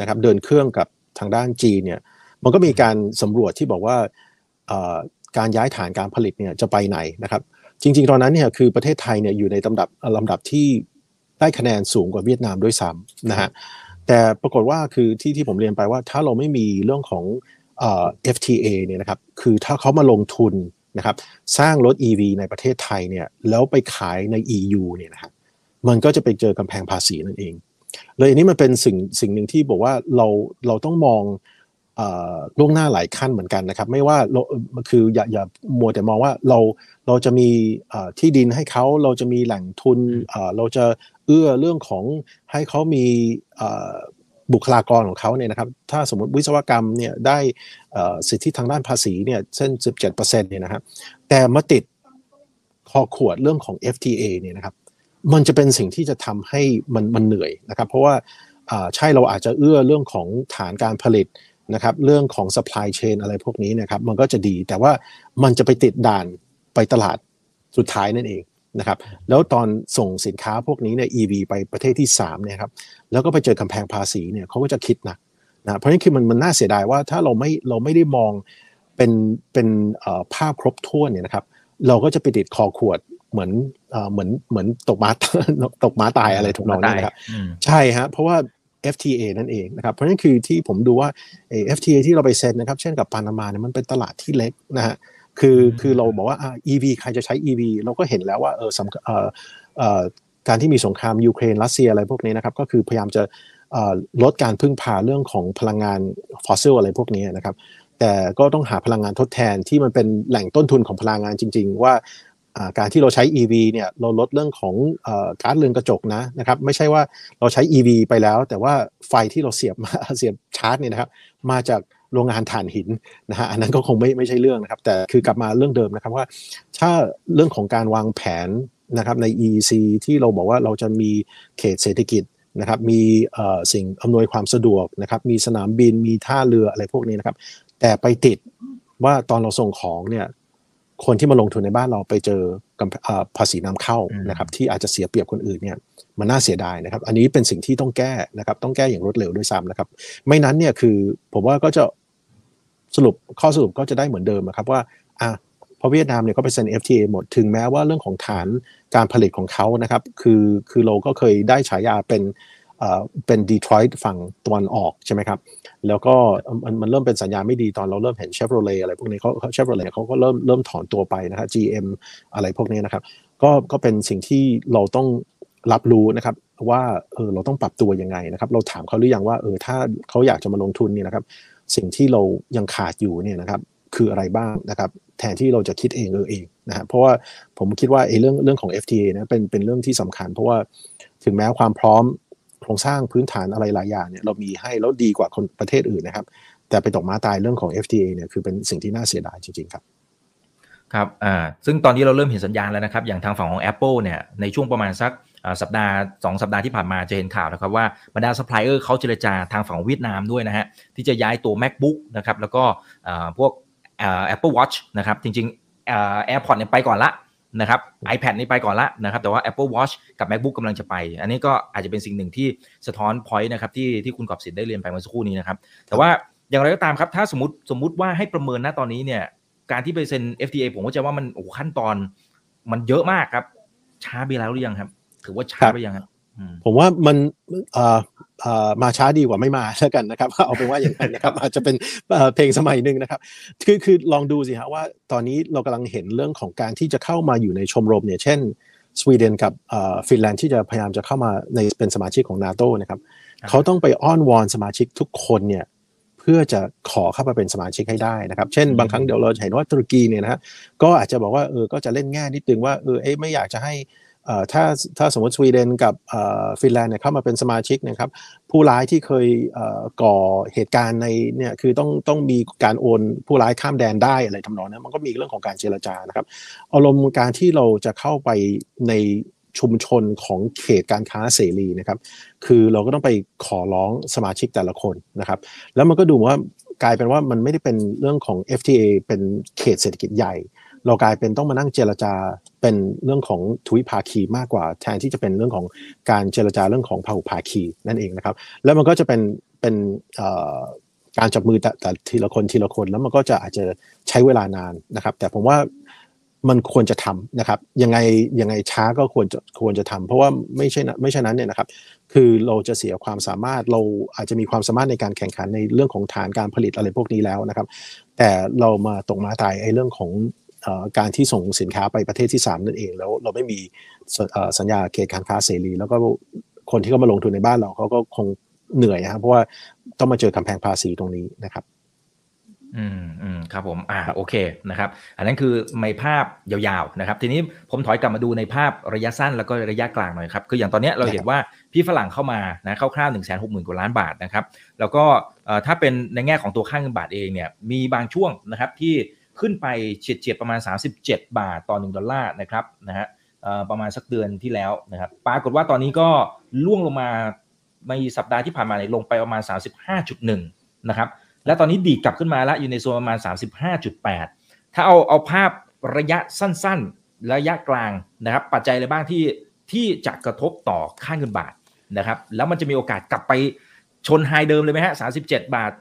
นะครับเดินเครื่องกับทางด้านจีนเนี่ยมันก็มีการสำรวจที่บอกว่าการย้ายฐานการผลิตเนี่ยจะไปไหนนะครับจริงๆ ตอนนั้นเนี่ยคือประเทศไทยเนี่ยอยู่ในลำดับลำดับที่ได้คะแนนสูงกว่าเวียดนามด้วยซ้ำนะฮะแต่ปรากฏว่าคือที่ที่ผมเรียนไปว่าถ้าเราไม่มีเรื่องของเอ่อ FTA เนี่ยนะครับคือถ้าเขามาลงทุนนะครับสร้างรถ EV ในประเทศไทยเนี่ยแล้วไปขายใน EU เนี่ยนะครับมันก็จะไปเจอกำแพงภาษีนั่นเอง เลยอันนี้มันเป็นสิ่งสิ่งหนึ่งที่บอกว่าเราเราต้องมองล่วงหน้าหลายขั้นเหมือนกันนะครับ ไม่ว่าคืออย่าอย่ามัวแต่มองว่าเราเราจะมีที่ดินให้เขาเราจะมีแหล่งทุนเราจะเอื้อเรื่องของให้เขามีบุคลากรของเขาเนี่ยนะครับ ถ้าสมมติวิศวกรรมเนี่ยได้สิทธิทางด้านภาษีเนี่ยเส้น17%เนี่ยนะครับแต่มาติดคอขวดเรื่องของ FTA เนี่ยนะครับ มันจะเป็นสิ่งที่จะทำให้มันมันเหนื่อยนะครับ เพราะว่าใช่เราอาจจะเอื้อเรื่องของฐานการผลิตนะครับ เรื่องของ supply chain อะไรพวกนี้นะครับมันก็จะดีแต่ว่ามันจะไปติดด่านไปตลาดสุดท้ายนั่นเองนะครับ แล้วตอนส่งสินค้าพวกนี้เนี่ย EV ไปประเทศที่3เนี่ยครับแล้วก็ไปเจอกำแพงภาษีเนี่ยเขาก็จะคิดนะนะเพราะฉะนั้นคือมันมันน่าเสียดายว่าถ้าเราไม่เราไม่ได้มองเป็นเป็นภาพครบถ้วนเนี่ยนะครับ เราก็จะไปติดคอขวด เหมือนเหมือนเหมือนตกม้าตกม้าตายอะไรถูกนองนี้นะครับใช่ฮะเพราะว่า FTA นั่นเองนะครับเพราะฉะนั้นคือที่ผมดูว่า FTA ที่เราไปเซ็นนะครับ เช่นกับปานามาเนี่ยมันเป็นตลาดที่เล็กนะฮะคือคือเราบอกว่า EV ใครจะใช้ EV เราก็เห็นแล้วว่าเออสำเอ่อเอ่อการที่มีสงครามยูเครนรัสเซียอะไรพวกนี้นะครับ ก็คือพยายามจะลดการพึ่งพาเรื่องของพลังงานฟอสซิลอะไรพวกนี้นะครับ แต่ก็ต้องหาพลังงานทดแทนที่มันเป็นแหล่งต้นทุนของพลังงานจริง ๆ ว่า การที่เราใช้ EV เนี่ยเราลดเรื่องของก๊าซเรือนกระจกนะนะครับไม่ใช่ว่าเราใช้ EV ไปแล้ว แต่ว่าไฟที่เราเสียบมาเสียบชาร์จเนี่ยนะครับมาจากโรงงานถ่านหินนะฮะอันนั้นก็คงไม่ไม่ใช่เรื่องนะครับแต่คือกลับมาเรื่องเดิมนะครับว่า ถ้าเรื่องของการวางแผนนะครับใน EC ที่เราบอกว่าเราจะมีเขตเศรษฐกิจนะครับมีสิ่งอำนวยความสะดวกนะครับมีสนามบินมีท่าเรืออะไรพวกนี้นะครับแต่ไปติดว่าตอนเราส่งของเนี่ย คนที่มาลงทุนในบ้านเราไปเจอภาษีนำเข้านะครับ ที่อาจจะเสียเปรียบคนอื่นเนี่ยมันน่าเสียดายนะครับ อันนี้เป็นสิ่งที่ต้องแก้นะครับ ต้องแก้อย่างรวดเร็วด้วยซ้ำนะครับ ไม่นั้นเนี่ยคือผมว่าก็จะสรุปข้อสรุปก็จะได้เหมือนเดิมนะครับว่าอะพอเวียดนามเนี่ยก็ไปเซ็น FTA หมด ถึงแม้ว่าเรื่องของฐานการผลิตของเขานะครับ คือคือเราก็เคยได้ฉายาเป็น เป็นดีทรอยต์ฝั่งตะวันออกใช่ไหมครับ แล้วก็มันมันเริ่มเป็นสัญญาณไม่ดีตอนเราเริ่มเห็นเชฟโรเลอะไรพวกนี้เขาเชฟโรเลเขาก็เริ่มเริ่มถอนตัวไปนะครับ GM อะไรพวกนี้นะครับ ก็ก็เป็นสิ่งที่เราต้องรับรู้นะครับว่าเออเราต้องปรับตัวยังไงนะครับ เราถามเขาหรือยังว่าเออถ้าเขาอยากจะมาลงทุนเนี่ยนะครับ สิ่งที่เรายังขาดอยู่เนี่ยนะครับ คืออะไรบ้างนะครับ แทนที่เราจะคิดเองเออเองนะฮะเพราะว่าผมคิดว่าไอ้เรื่องเรื่องของ FTA นะเป็นเป็นเรื่องที่สำคัญ เพราะว่าถึงแม้ความพร้อม โครงสร้างพื้นฐานอะไรหลายอย่างเนี่ยเรามีให้แล้วดีกว่าคนประเทศอื่นนะครับ แต่ไปตกม้าตายเรื่องของ FTA เนี่ยคือเป็นสิ่งที่น่าเสียดายจริงๆครับครับอ่าซึ่งตอนนี้เราเริ่มเห็นสัญญาณแล้วนะครับ อย่างทางฝั่งของ Apple เนี่ยในช่วงประมาณสักสัปดาห์ 2 สัปดาห์ที่ผ่านมาจะเห็นข่าวนะครับว่าบรรดาซัพพลายเออร์เขาเจรจาทางฝั่งเวียดนามด้วยนะฮะที่จะย้ายตัว MacBook นะครับแล้วก็พวก Apple Watch นะครับจริงๆ AirPods เนี่ยไปก่อนละ นะครับ iPad นี่ไปก่อนละนะครับแต่ว่า Apple Watch กับ MacBook กำลังจะไป อันนี้ก็อาจจะเป็นสิ่งหนึ่งที่สะท้อน point นะครับที่ที่คุณกอบสิทธิ์ได้เรียนไปเมื่อสักครู่นี้นะครับ แต่ว่าอย่างไรก็ตามครับ ถ้าสมมติสมมุติว่าให้ประเมินณตอนนี้เนี่ยการที่ไปเซ็น FDA ผมก็จะว่ามันโอ้ขั้นตอนมันเยอะมากครับ ช้าไปแล้วหรือยังครับ ถือว่าช้าไปยังครับผมว่ามัน มาช้าดีกว่าไม่มาแล้วกันนะครับ เอาเป็นว่าอย่างนั้นนะครับอาจจะเป็นเพลงสมัยหนึ่งนะครับคือคือลองดูสิฮะว่าตอนนี้เรากำลังเห็นเรื่องของการที่จะเข้ามาอยู่ในชมรมเนี่ยเช่น สวีเดนกับฟินแลนด์ที่จะพยายามจะเข้ามาในเป็นสมาชิกของนาโตนะครับเขาต้องไปอ้อนวอนสมาชิกทุกคนเนี่ยเพื่อจะขอเข้ามาเป็นสมาชิกให้ได้นะครับ เช่นบางครั้งเดี๋ยวเราเห็นว่าตุรกีเนี่ยนะฮะก็อาจจะบอกว่าเออก็จะเล่นง่ายนิดนึงว่าเออเอ้ไม่อยากจะให้ ถ้าถ้าสมมติสวีเดนกับฟินแลนด์เนี่ยเข้ามาเป็นสมาชิกนะครับผู้ร้ายที่เคยก่อเหตุการณ์ในเนี่ยคือต้องต้องมีการโอนผู้ร้ายข้ามแดนได้อะไรทำนองนั้นมันก็มีเรื่องของการเจรจานะครับอารมณ์การที่เราจะเข้าไปในชุมชนของเขตการค้าเสรีนะครับ คือเราก็ต้องไปขอร้องสมาชิกแต่ละคนนะครับ แล้วมันก็ดูว่ากลายเป็นว่ามันไม่ได้เป็นเรื่องของ FTA เป็นเขตเศรษฐกิจใหญ่ เรากลายเป็นต้องมานั่งเจรจาเป็นเรื่องของทวิภาคีมากกว่า แทนที่จะเป็นเรื่องของการเจรจาเรื่องของพหุภาคีนั่นเองนะครับ แล้วมันก็จะเป็นเป็นการจับมือแต่แต่ทีละคนทีละคนแล้วมันก็จะอาจจะใช้เวลานานนะครับ แต่ผมว่ามันควรจะทำนะครับ ยังไงยังไงช้าก็ควรจะควรจะทำเพราะว่าไม่ใช่ไม่ใช่นั้นเนี่ยนะครับ คือเราจะเสียความสามารถเราอาจจะมีความสามารถในการแข่งขันในเรื่องของฐานการผลิตอะไรพวกนี้แล้วนะครับ แต่เรามาตรงมาตายไอ้เรื่องของ การที่ส่งสินค้าไปประเทศที่ 3 นั่นเอง แล้วเราไม่มีสัญญาเขตการค้าเสรี แล้วก็คนที่เขามาลงทุนในบ้านเราเขาก็คงเหนื่อยนะครับเพราะว่าต้องมาเจอกำแพงภาษีตรงนี้นะครับอืมอืมครับผมอ่าโอเคนะครับ อันนั้นคือในภาพยาวๆนะครับ ทีนี้ผมถอยกลับมาดูในภาพระยะสั้นแล้วก็ระยะกลางหน่อยครับคืออย่างตอนนี้เราเห็นว่าพี่ฝรั่งเข้ามานะคร่าวๆหนึ่งแสนหกหมื่นกว่าล้านบาทนะครับ แล้วก็ถ้าเป็นในแง่ของตัวค่าเงินบาทเองเนี่ยมีบางช่วงนะครับที่ ขึ้นไปเฉียดเฉียดประมาณ 37 บาทต่อ 1 ดอลลาร์นะครับนะฮะประมาณสักเดือนที่แล้วนะครับปรากฏว่าตอนนี้ก็ล่วงลงมาในสัปดาห์ที่ผ่านมาเนี่ยลงไปประมาณ 35.1 นะครับ และตอนนี้ดีกลับขึ้นมาแล้วอยู่ในโซนประมาณ 35.8 ถ้าเอาเอาภาพระยะสั้นๆ ระยะกลางนะครับ ปัจจัยอะไรบ้างที่ที่จะกระทบต่อค่าเงินบาทนะครับ แล้วมันจะมีโอกาสกลับไปชนไฮเดิมเลยไหมฮะ37 บาท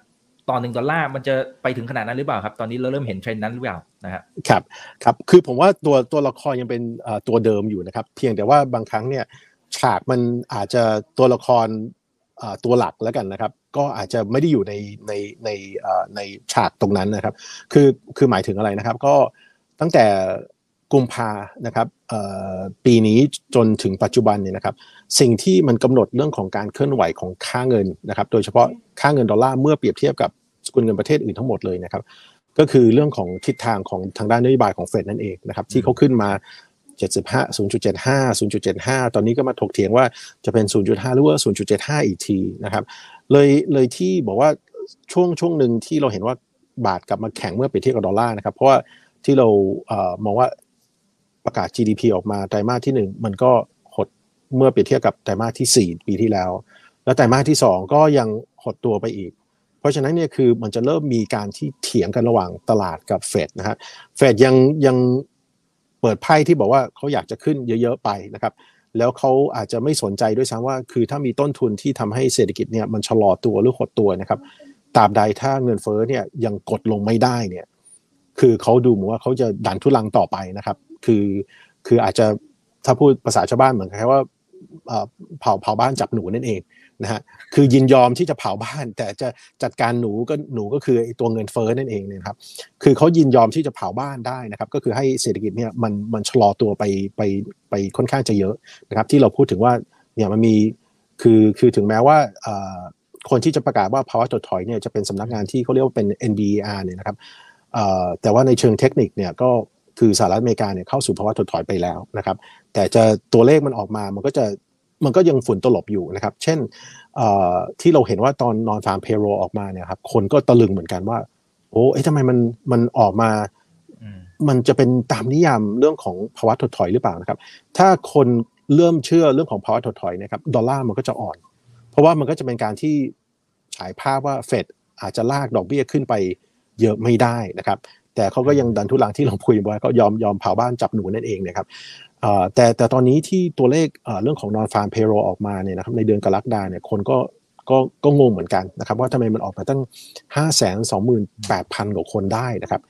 ต่อหนึ่งดอลลาร์มันจะไปถึงขนาดนั้นหรือเปล่าครับ ตอนนี้เราเริ่มเห็นเทรนด์นั้นหรือเปล่านะครับครับครับคือผมว่าตัวตัวละครยังเป็นตัวเดิมอยู่นะครับ เพียงแต่ว่าบางครั้งเนี่ยฉากมันอาจจะตัวละครตัวหลักแล้วกันนะครับ ก็อาจจะไม่ได้อยู่ในในในในฉากตรงนั้นนะครับ คือคือหมายถึงอะไรนะครับ ก็ตั้งแต่ กุมภานะครับปีนี้จนถึงปัจจุบันเนี่ยนะครับ สิ่งที่มันกำหนดเรื่องของการเคลื่อนไหวของค่าเงินนะครับ โดยเฉพาะค่าเงินดอลลาร์เมื่อเปรียบเทียบกับสกุลเงินประเทศอื่นทั้งหมดเลยนะครับ ก็คือเรื่องของทิศทางของทางด้านนโยบายของเฟดนั่นเองนะครับ ที่เขาขึ้นมา75 0.75 0.75 ตอนนี้ก็มาถกเถียงว่าจะเป็น 0.5 หรือว่า 0.75 อีกทีนะครับ เลยเลยที่บอกว่าช่วงช่วงหนึ่งที่เราเห็นว่าบาทกลับมาแข็งเมื่อเปรียบเทียบกับดอลลาร์นะครับ เพราะว่าที่เราเอ่อมองว่า ประกาศ GDP ออกมาไตรมาสที่ 1 มันก็หดเมื่อเปรียบเทียบกับไตรมาสที่ 4 ปีที่แล้ว แล้วไตรมาสที่ 2 ก็ยังหดตัวไปอีก เพราะฉะนั้นเนี่ยคือมันจะเริ่มมีการที่เถียงกันระหว่างตลาดกับเฟดนะฮะเฟดยังยังเปิดไพ่ที่บอกว่าเขาอยากจะขึ้นเยอะ ๆ ไปนะครับแล้วเขาอาจจะไม่สนใจด้วยซ้ำว่า คือถ้ามีต้นทุนที่ทำให้เศรษฐกิจเนี่ยมันชะลอตัวหรือหดตัวนะครับตราบใดถ้าเงินเฟ้อเนี่ยยังกดลงไม่ได้เนี่ย คือเขาดูเหมือนว่าเขาจะดันทุลังต่อไปนะครับ คือคืออาจจะถ้าพูดภาษาชาวบ้านเหมือนกับว่าเผาเผาบ้านจับหนูนั่นเองนะฮะคือยินยอมที่จะเผาบ้าน แต่จะจัดการหนูก็หนูก็คือตัวเงินเฟ้อนั่นเองนะครับ คือเขายินยอมที่จะเผาบ้านได้นะครับ ก็คือให้เศรษฐกิจเนี่ยมันมันชะลอตัวไปไปไปค่อนข้างจะเยอะนะครับ ที่เราพูดถึงว่าเนี่ยมันมีคือคือถึงแม้ว่าคนที่จะประกาศว่าภาวะถดถอยเนี่ยจะเป็นสำนักงานที่เขาเรียกว่าเป็น NBER เนี่ยนะครับแต่ว่าในเชิงเทคนิคเนี่ยก็ คือสหรัฐอเมริกาเนี่ยเข้าสู่ภาวะถดถอยไปแล้วนะครับ แต่จะตัวเลขมันออกมามันก็จะมันก็ยังฝุ่นตลบอยู่นะครับ เช่นที่เราเห็นว่าตอนนอนฟาร์มเพโรออกมาเนี่ยครับคนก็ตะลึงเหมือนกันว่า โอ้เอ๊ะทำไมมันมันออกมามันจะเป็นตามนิยามเรื่องของภาวะถดถอยหรือเปล่านะครับ ถ้าคนเริ่มเชื่อเรื่องของภาวะถดถอยนะครับดอลลาร์มันก็จะอ่อน เพราะว่ามันก็จะเป็นการที่ฉายภาพว่าเฟดอาจจะลากดอกเบี้ยขึ้นไปเยอะไม่ได้นะครับ แต่เขาก็ยังดันทุลังที่เราคุยไว้ก็ยอมยอมเผาบ้านจับหนูนั่นเองนะครับแต่แต่ตอนนี้ที่ตัวเลขเรื่องของ non farm payroll ออกมาเนี่ยนะครับในเดือนกรกฎาเนี่ยคนก็ก็ก็งงเหมือนกันนะครับว่าทำไมมันออกมาตั้ง 5 2 8 0 0 0กว่าคนได้นะครับ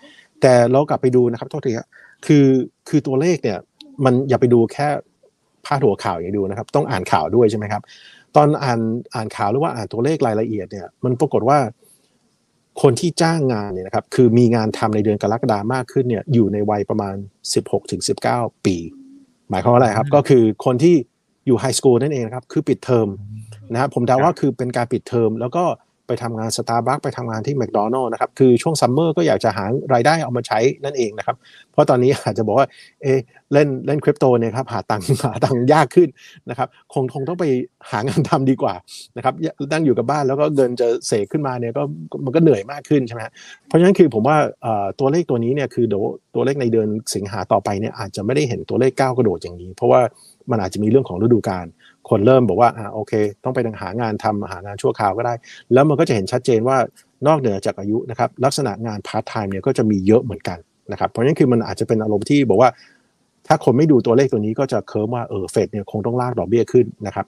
แต่เรากลับไปดูนะครับโทษทีครับคือคือตัวเลขเนี่ยมันอย่าไปดูแค่พาดหัวข่าวอย่างดูนะครับ ต้องอ่านข่าวด้วยใช่ไหมครับ ตอนอ่านอ่านข่าวหรือว่าอ่านตัวเลขรายละเอียดเนี่ยมันปรากฏว่า คนที่จ้างงานเนี่ยนะครับคือมีงานทำในเดือนกรกฎามากขึ้นเนี่ยอยู่ในวัยประมาณ 16-19 ปี หมายความว่าอะไรครับ ก็คือคนที่อยู่ high school นั่นเองครับคือปิดเทอมนะครับผมเดาว่าคือเป็นการปิดเทอมแล้วก็ ไปทำงานสตาร์บัคไปทำงานที่แมคโดนัลล์นะครับคือช่วง summer ก็อยากจะหารายได้เอามาใช้นั่นเองนะครับ เพราะตอนนี้อาจจะบอกว่าเอเล่นเล่นคริปโตเนี่ยครับหาตังหาตังยากขึ้นนะครับคงคงต้องไปหางานทำดีกว่านะครับนั่งอยู่กับบ้านแล้วก็เงินจะเสกขึ้นมาเนี่ยก็มันก็เหนื่อยมากขึ้นใช่ไหมเพราะฉะนั้นคือผมว่าตัวเลขตัวนี้เนี่ยคือเดี๋ยวตัวเลขในเดือนสิงหาต่อไปเนี่ยอาจจะไม่ได้เห็นตัวเลขก้าวกระโดดอย่างนี้ เพราะว่ามันอาจจะมีเรื่องของฤดูกาล คนเริ่มบอกว่าอ่าโอเค ต้องไปหางานทำหางานชั่วคราวก็ได้ แล้วมันก็จะเห็นชัดเจนว่านอกเหนือจากอายุนะครับลักษณะงานพาร์ทไทม์เนี่ยก็จะมีเยอะเหมือนกันนะครับเพราะฉะนั้นคือมันอาจจะเป็นอารมณ์ที่บอกว่า ถ้าคนไม่ดูตัวเลขตัวนี้ก็จะ confirm ว่าเออเฟดเนี่ยคงต้องลากดอกเบี้ยขึ้นนะครับ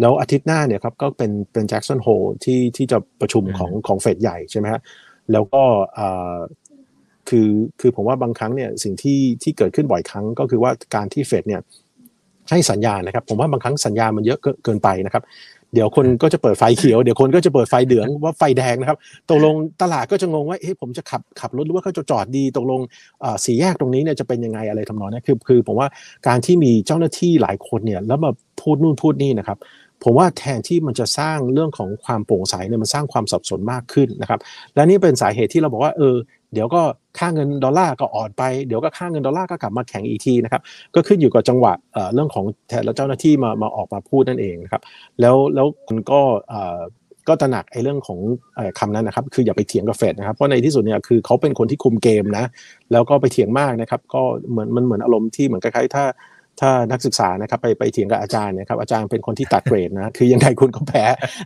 แล้วอาทิตย์หน้าเนี่ยครับก็เป็นเป็น Jackson Hole ที่ที่จะประชุมของของเฟดใหญ่ใช่ไหมฮะแล้วก็คือคือผมว่าบางครั้งเนี่ยสิ่งที่ที่เกิดขึ้นบ่อยครั้งก็คือว่าการที่เฟดเนี่ย ให้สัญญาณนะครับ ผมว่าบางครั้งสัญญาณมันเยอะเกินไปนะครับ เดี๋ยวคนก็จะเปิดไฟเขียว เดี๋ยวคนก็จะเปิดไฟเหลืองว่าไฟแดงนะครับตกลงตลาดก็จะงงว่าเอ๊ะผมจะขับขับรถหรือว่าเขาจะจอดดีตกลงสี่แยกตรงนี้เนี่ยจะเป็นยังไงอะไรทำนองนี้คือคือผมว่าการที่มีเจ้าหน้าที่หลายคนเนี่ยแล้วมาพูดนู่นพูดนี่นะครับผมว่าแทนที่มันจะสร้างเรื่องของความโปร่งใสเนี่ยมันสร้างความสับสนมากขึ้นนะครับ และนี่เป็นสาเหตุที่เราบอกว่าเออเดี๋ยวก็ ค่าเงินดอลลาร์ก็อ่อนไปเดี๋ยวก็ค่าเงินดอลลาร์ก็กลับมาแข็งอีกทีนะครับก็ขึ้นอยู่กับจังหวะเรื่องของแทนแล้วเจ้าหน้าที่มามาออกมาพูดนั่นเองนะครับแล้วแล้วคนก็ก็ตระหนักไอ้เรื่องของคำนั้นนะครับ คืออย่าไปเถียงกับเฟดนะครับเพราะในที่สุดเนี่ยคือเขาเป็นคนที่คุมเกมนะแล้วก็ไปเถียงมากนะครับ ก็เหมือนมันเหมือนอารมณ์ที่เหมือนคล้ายๆถ้า ถ้านักศึกษานะครับไปไปเถียงกับอาจารย์นะครับอาจารย์เป็นคนที่ตัดเกรดนะคือยังไงคุณก็แพ้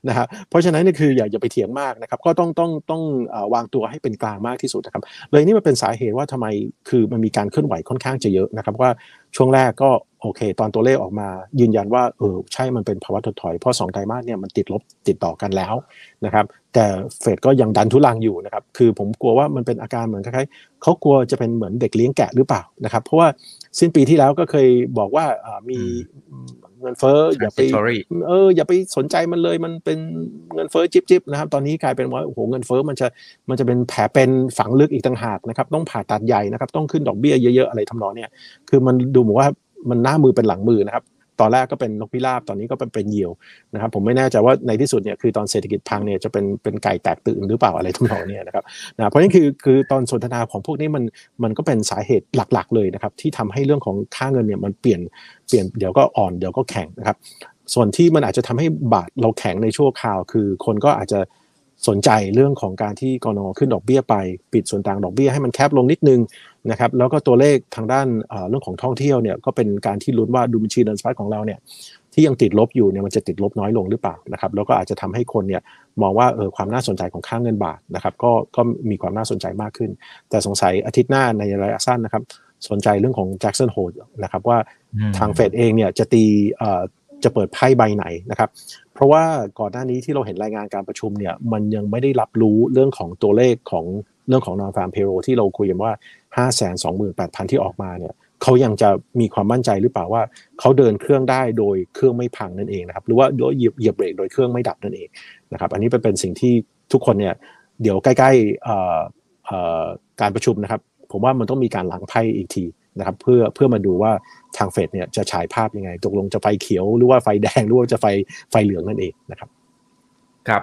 นะครับเพราะฉะนั้นนี่คืออย่าอย่าไปเถียงมากนะครับก็ต้องต้องต้องวางตัวให้เป็นกลางมากที่สุดนะครับเลยนี่มันเป็นสาเหตุว่าทำไมคือมันมีการเคลื่อนไหวค่อนข้างจะเยอะนะครับว่า ช่วงแรกก็โอเค ตอนตัวเลขออกมายืนยันว่าเออใช่มันเป็นภาวะถดถอย เพราะสองไตรมาสเนี่ยมันติดลบติดต่อกันแล้วนะครับ แต่เฟดก็ยังดันทุลังอยู่นะครับ คือผมกลัวว่ามันเป็นอาการเหมือนคล้ายๆเขากลัวจะเป็นเหมือนเด็กเลี้ยงแกะหรือเปล่านะครับ เพราะว่าสิ้นปีที่แล้วก็เคยบอกว่ามี งินเฟ้ออย่าไปเอออย่าไปสนใจมันเลยมันเป็นเงินเฟ้อจิบจิบนะครับ ตอนนี้กลายเป็นว่าโอ้โหเงินเฟ้อมันจะมันจะเป็นแผลเป็นฝังลึกอีกต่างหากนะครับ ต้องผ่าตัดใหญ่นะครับ ต้องขึ้นดอกเบี้ยเยอะๆอะไรทำนองเนี้ยคือมันดูเหมือนว่ามันหน้ามือเป็นหลังมือนะครับ ตอนแรกก็เป็นนกพิราบตอนนี้ก็เป็นเป็นเหยี่ยวนะครับผมไม่แน่ใจว่าในที่สุดเนี่ยคือตอนเศรษฐกิจพังเนี่ยจะเป็นเป็นไก่แตกตื่นหรือเปล่าอะไรทั้งหมดเนี่ยนะครับนะเพราะนี่คือคือตอนสนทนาของพวกนี้มันมันก็เป็นสาเหตุหลักๆ เลยนะครับที่ทำให้เรื่องของค่าเงินเนี่ยมันเปลี่ยนเปลี่ยนเดี๋ยวก็อ่อนเดี๋ยวก็แข็งนะครับส่วนที่มันอาจจะทำให้บาทเราแข็งในชั่วคราว คือคนก็อาจจะสนใจเรื่องของการที่กรงขึ้นดอกเบี้ยไป ปิดส่วนต่างดอกเบี้ยให้มันแคบลงนิดนึง นะครับแล้วก็ตัวเลขทางด้านเรื่องของท่องเที่ยวเนี่ยก็เป็นการที่ลุ้นว่าดูบัญชีเดินสายของเราเนี่ยที่ยังติดลบอยู่เนี่ยมันจะติดลบน้อยลงหรือเปล่านะครับแล้วก็อาจจะทำให้คนเนี่ยมองว่าเออความน่าสนใจของค่างเงินบาทนะครับก็ก็มีความน่าสนใจมากขึ้น แต่สงสัยอาทิตย์หน้าในระยะสั้นนะครับสนใจเรื่องของแจ็คสันโฮนะครับว่าทางเฟดเองเนี่ยจะตีจะเปิดไพ่ใบไหนนะครับ เพราะว่าก่อนหน้านี้ที่เราเห็นรายงานการประชุมเนี่ยมันยังไม่ได้รับรู้เรื่องของตัวเลขของเรื่องของ non farm payroll ที่เราคุยกันว่า 5 2 8 0 0 0 ที่ออกมาเนี่ยเขายังจะมีความมั่นใจหรือเปล่าว่าเขาเดินเครื่องได้โดยเครื่องไม่พังนั่นเองนะครับหรือว่าโดยเหยียบเหยียบเบรกโดยเครื่องไม่ดับนั่นเองนะครับอันนี้เป็นเป็นสิ่งที่ทุกคนเนี่ยเดี๋ยวใกล้ๆการประชุมนะครับ ผมว่ามันต้องมีการหลังไพ่อีกทีนะครับเพื่อเพื่อมาดูว่าทางเฟดเนี่ยจะฉายภาพยังไง ตกลงจะไฟเขียวหรือว่าไฟแดงหรือว่าจะไฟไฟเหลืองนั่นเองนะครับครับ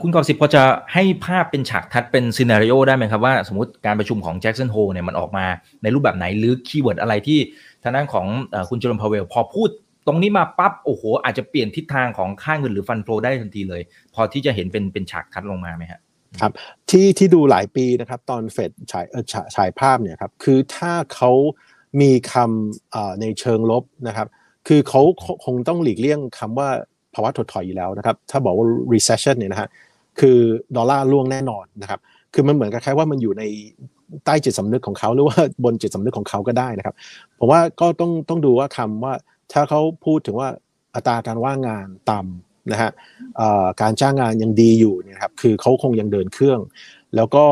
คุณกอบสิทธิ์พอจะให้ภาพเป็นฉากทัศน์เป็น scenario ได้ไหมครับว่าสมมติการประชุมของ Jackson Hole เนี่ยมันออกมาในรูปแบบไหนหรือ keyword อะไรที่ทางด้านของคุณเจอโรม พาวเวลพอพูดตรงนี้มาปั๊บโอ้โห อาจจะเปลี่ยนทิศทางของค่าเงินหรือ fund flow ได้ทันทีเลย พอที่จะเห็นเป็นเป็นฉากทัศน์ลงมาไหมฮะครับที่ที่ดูหลายปีนะครับตอนเฟดฉายเออฉายฉายภาพเนี่ยครับคือถ้าเขามีคำในเชิงลบนะครับ คือเขาคงต้องหลีกเลี่ยงคำว่า ภาวะถดถอยอยู่แล้วนะครับ ถ้าบอกว่า recession เนี่ยนะฮะ คือดอลลาร์ล่วงแน่นอนนะครับ คือมันเหมือนกับแค่ว่ามันอยู่ในใต้จิตสำนึกของเขาหรือว่าบนจิตสำนึกของเขาก็ได้นะครับ ผมว่าก็ต้องต้องดูว่าคำว่าถ้าเขาพูดถึงว่าอัตราการว่างงานต่ำนะฮะการจ้างงานยังดีอยู่เนี่ยครับ คือเขาคงยังเดินเครื่อง แล้วก็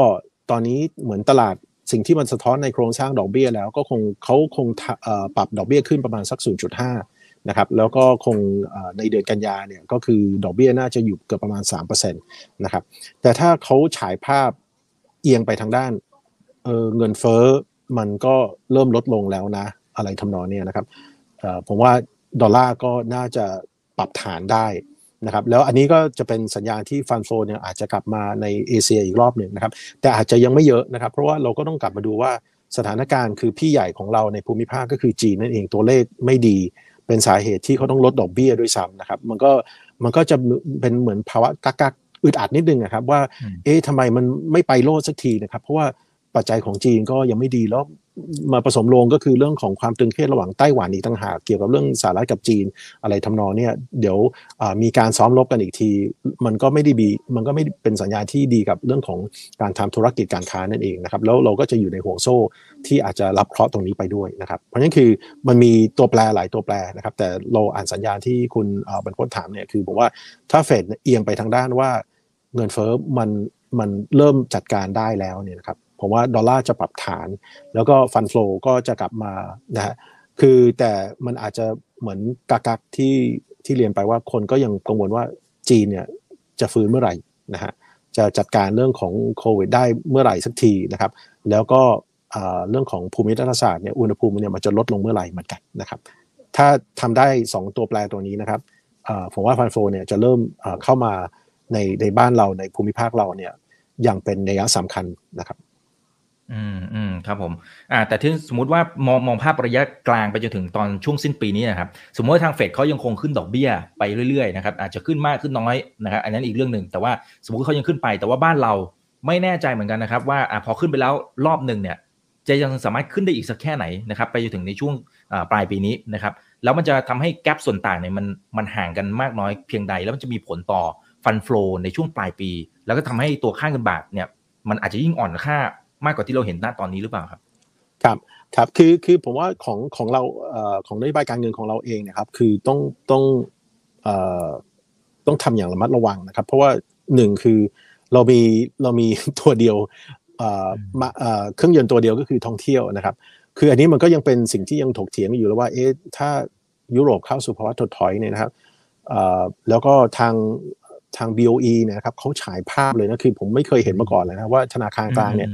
ตอนนี้เหมือนตลาดสิ่งที่มันสะท้อนในโครงสร้างดอกเบี้ยแล้วก็คงเขาคงปรับดอกเบี้ยขึ้นประมาณสัก 0.5 นะครับแล้วก็คงในเดือนกันยาเนี่ยก็คือดอกเบี้ยน่าจะอยู่เกือบประมาณ3%นะครับแต่ถ้าเขาฉายภาพเอียงไปทางด้านเเงินเฟ้อมันก็เริ่มลดลงแล้วนะ อะไรทำนองนี้นะครับผมว่าดอลลาร์ก็น่าจะปรับฐานได้นะครับแล้วอันนี้ก็จะเป็นสัญญาณที่ฟันโฟเนี่ยอาจจะกลับมาในเอเชียอีกรอบหนึ่งนะครับแต่อาจจะยังไม่เยอะนะครับ เพราะว่าเราก็ต้องกลับมาดูว่าสถานการณ์คือพี่ใหญ่ของเราในภูมิภาคก็คือจีนนั่นเองตัวเลขไม่ดี เป็นสาเหตุที่เขาต้องลดดอกเบี้ยด้วยซ้ำนะครับ มันก็มันก็จะเป็นเหมือนภาวะกักกักอึดอัดนิดนึงนะครับว่า เอ๊ะทำไมมันไม่ไปโลดสักทีนะครับ เพราะว่าปัจจัยของจีนก็ยังไม่ดีแล้ว มาผสมลงก็คือเรื่องของความตึงเครียดระหว่างไต้หวันอีกต่างหากเกี่ยวกับเรื่องสหรัฐกับจีนอะไรทำนองเนี่ยเดี๋ยวมีการซ้อมรบกันอีกที มันก็ไม่ได้ดีมันก็ไม่เป็นสัญญาณที่ดีกับเรื่องของการทำธุรกิจการค้านั่นเองนะครับแล้วเราก็จะอยู่ในห่วงโซ่ที่อาจจะรับเคราะห์ตรงนี้ไปด้วยนะครับ เพราะฉะนั้นคือมันมีตัวแปรหลายตัวแปรนะครับ แต่เราอ่านสัญญาณที่คุณบรรพตถามเนี่ยคือบอกว่าถ้าเฟดเอียงไปทางด้านว่าเงินเฟ้อมันมันเริ่มจัดการได้แล้วเนี่ยนะครับ ผมว่าดอลลาร์จะปรับฐาน แล้วก็ฟันฟลูก็จะกลับมานะฮะคือแต่มันอาจจะเหมือนกักกักที่ที่เรียนไปว่าคนก็ยังกังวลว่าจีนเนี่ยจะฟื้นเมื่อไหร่นะฮะจะจัดการเรื่องของโควิดได้เมื่อไหร่สักทีนะครับ แล้วก็เรื่องของภูมิรัฐศาสตร์เนี่ยอุณหภูมิเนี่ยมันจะลดลงเมื่อไหร่เหมือนกันนะครับ ถ้าทำได้ 2 ตัวแปรตัวนี้นะครับผมว่าฟันโฟเนี่ยจะเริ่มเข้ามาในในบ้านเราในภูมิภาคเราเนี่ยอย่างเป็นนัยสำคัญนะครับ อืมอืมครับผมอ่าแต่ที่สมมติว่ามองมองภาพระยะกลางไปจนถึงตอนช่วงสิ้นปีนี้นะครับสมมติว่าทางเฟดเขายังคงขึ้นดอกเบี้ยไปเรื่อยๆนะครับอาจจะขึ้นมากขึ้นน้อยนะครับอันนั้นอีกเรื่องหนึ่งแต่ว่าสมมติเขายังขึ้นไป แต่ว่าบ้านเราไม่แน่ใจเหมือนกันนะครับ ว่าอ่าพอขึ้นไปแล้วรอบหนึ่งเนี่ยจะยังสามารถขึ้นได้อีกสักแค่ไหนนะครับไปจนถึงในช่วงปลายปีนี้นะครับแล้วมันจะทำให้แกลบส่วนต่างเนี่ยมันมันห่างกันมากน้อยเพียงใด แล้วมันจะมีผลต่อฟันฟลูในช่วงปลายปี แล้วก็ทำให้ตัวค่าเงินบาทเนี่ยมันอาจจะยิ่งอ่อนค่า มากกว่าที่เราเห็นณตอนนี้หรือเปล่าครับ ครับครับคือคือผมว่าของของเราเอ่อของนโยบายการเงินของเราเองนะครับ คือต้องต้องเอ่อต้องทำอย่างระมัดระวังนะครับ เพราะว่าหนึ่งคือเรามีเรามีตัวเดียวเอ่อมาเอ่อเครื่องยนต์ตัวเดียวก็คือท่องเที่ยวนะครับ คืออันนี้มันก็ยังเป็นสิ่งที่ยังถกเถียงอยู่แล้วว่าเอ๊ะถ้ายุโรปเข้าสู่ภาวะถดถอยเนี่ยนะครับเอ่อแล้วก็ทางทาง BOE นะครับเขาฉายภาพเลยนะคือผมไม่เคยเห็นมาก่อนเลยนะว่าธนาคารกลางเนี่ย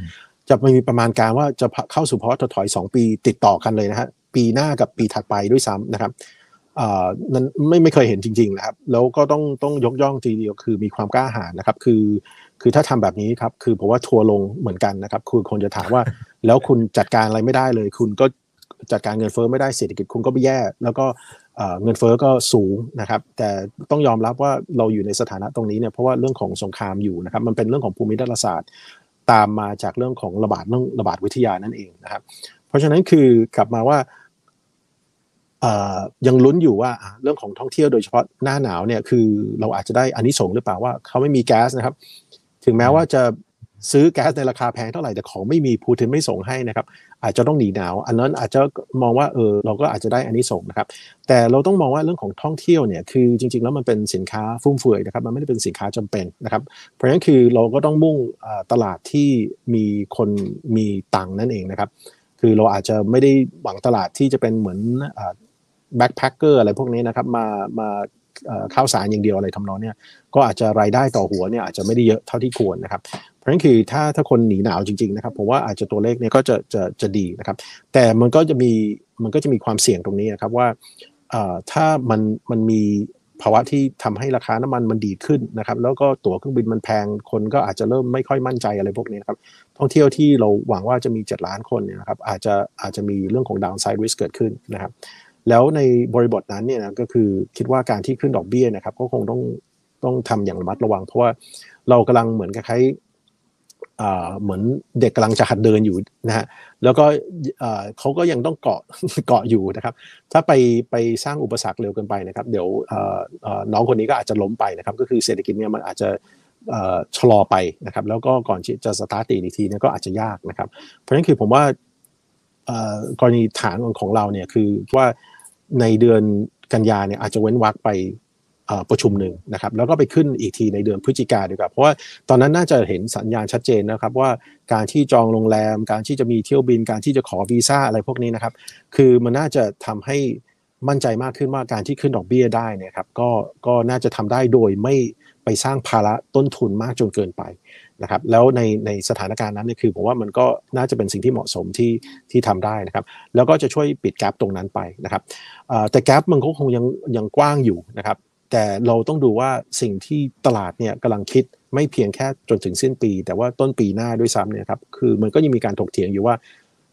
จะมีประมาณการว่าจะเข้าสู่ภาวะถดถอย 2 ปีติดต่อกันเลยนะฮะปีหน้ากับปีถัดไปด้วยซ้ำนะครับนั้นไม่ไม่เคยเห็นจริงๆนะครับ แล้วก็ต้องต้องยกย่องทีเดียวคือมีความกล้าหาญนะครับ คือคือถ้าทำแบบนี้ครับคือผมว่าทัวลงเหมือนกันนะครับคือคนจะถามว่าแล้วคุณจัดการอะไรไม่ได้เลย คุณก็จัดการเงินเฟ้อไม่ได้เศรษฐกิจคุณก็ไม่แย่ แล้วก็เงินเฟ้อก็สูงนะครับ แต่ต้องยอมรับว่าเราอยู่ในสถานะตรงนี้เนี่ยเพราะว่าเรื่องของสงครามอยู่นะครับ มันเป็นเรื่องของภูมิรัฐศาสตร์ ตามมาจากเรื่องของระบาดเรื่องระบาดวิทยานั่นเองนะครับ เพราะฉะนั้นคือกลับมาว่ายังลุ้นอยู่ว่าเรื่องของท่องเที่ยวโดยเฉพาะหน้าหนาวเนี่ยคือเราอาจจะได้อันนี้ส่งหรือเปล่าว่าเขาไม่มีแก๊สนะครับ ถึงแม้ว่าจะ ซื้อแก๊สในราคาแพงเท่าไหร่แต่ของไม่มีพูทินไม่ส่งให้นะครับ อาจจะต้องหนีหนาว อันนั้นอาจจะมองว่าเออเราก็อาจจะได้อันนี้ส่งนะครับ แต่เราต้องมองว่าเรื่องของท่องเที่ยวเนี่ยคือจริง ๆ แล้วมันเป็นสินค้าฟุ่มเฟือยนะครับ มันไม่ได้เป็นสินค้าจำเป็นนะครับ เพราะฉะนั้นคือเราก็ต้องมุ่งตลาดที่มีคนมีตังนั่นเองนะครับ คือเราอาจจะไม่ได้หวังตลาดที่จะเป็นเหมือนแบ็คแพคเกอร์อะไรพวกนี้นะครับมามา ข้าวสารอย่างเดียวอะไรทำนองเนี่ยก็อาจจะรายได้ต่อหัวเนี่ยอาจจะไม่ได้เยอะเท่าที่ควรนะครับ เพราะฉะนั้นคือถ้าถ้าคนหนีหนาวจริงๆนะครับผมว่าอาจจะตัวเลขเนี่ยก็จะจะจะดีนะครับ แต่มันก็จะมีมันก็จะมีความเสี่ยงตรงนี้นะครับว่าถ้ามันมันมีภาวะที่ทำให้ราคาน้ำมันมันดีขึ้นนะครับ แล้วก็ตั๋วเครื่องบินมันแพงคนก็อาจจะเริ่มไม่ค่อยมั่นใจอะไรพวกนี้นะครับท่องเที่ยวที่เราหวังว่าจะมี 7 ล้านคนเนี่ยนะครับอาจจะอาจจะมีเรื่องของ downside risk เกิดขึ้นนะครับ แล้วในบริบทนั้นเนี่ยนะก็คือคิดว่าการที่ขึ้นดอกเบี้ยนะครับก็คงต้องต้องทำอย่างระมัดระวัง เพราะว่าเรากำลังเหมือนกับคล้ายเหมือนเด็กกำลังจะหัดเดินอยู่นะฮะแล้วก็เขาก็ยังต้องเกาะเกาะอยู่นะครับ ถ้าไปไปสร้างอุปสรรคเร็วเกินไปนะครับ เดี๋ยวน้องคนนี้ก็อาจจะล้มไปนะครับ ก็คือเศรษฐกิจเนี่ยมันอาจจะชะลอไปนะครับ แล้วก็ก่อนจะสตาร์ตอีกทีเนี่ยก็อาจจะยากนะครับ เพราะฉะนั้นคือผมว่ากรณีฐานของเราเนี่ยคือว่า ในเดือนกันยาเนี่ยอาจจะเว้นวักไปประชุมหนึ่งนะครับแล้วก็ไปขึ้นอีกทีในเดือนพฤศจิกาดีกว่าเพราะว่าตอนนั้นน่าจะเห็นสัญญาณชัดเจนนะครับว่าการที่จองโรงแรม การที่จะมีเที่ยวบิน การที่จะขอวีซ่าอะไรพวกนี้นะครับ คือมันน่าจะทำให้มั่นใจมากขึ้นว่าการที่ขึ้นดอกเบี้ยได้นี่ยครับก็ก็น่าจะทำได้โดยไม่ไปสร้างภาระต้นทุนมากจนเกินไป นะครับแล้วในในสถานการณ์นั้นเนี่ยคือผมว่ามันก็น่าจะเป็นสิ่งที่เหมาะสมที่ที่ทำได้นะครับแล้วก็จะช่วยปิดแกลบตรงนั้นไปนะครับแต่แกลบมันก็คงยังยังกว้างอยู่นะครับแต่เราต้องดูว่าสิ่งที่ตลาดเนี่ยกำลังคิดไม่เพียงแค่จนถึงสิ้นปี แต่ว่าต้นปีหน้าด้วยซ้ำเนี่ยครับคือมันก็ยังมีการถกเถียงอยู่ว่า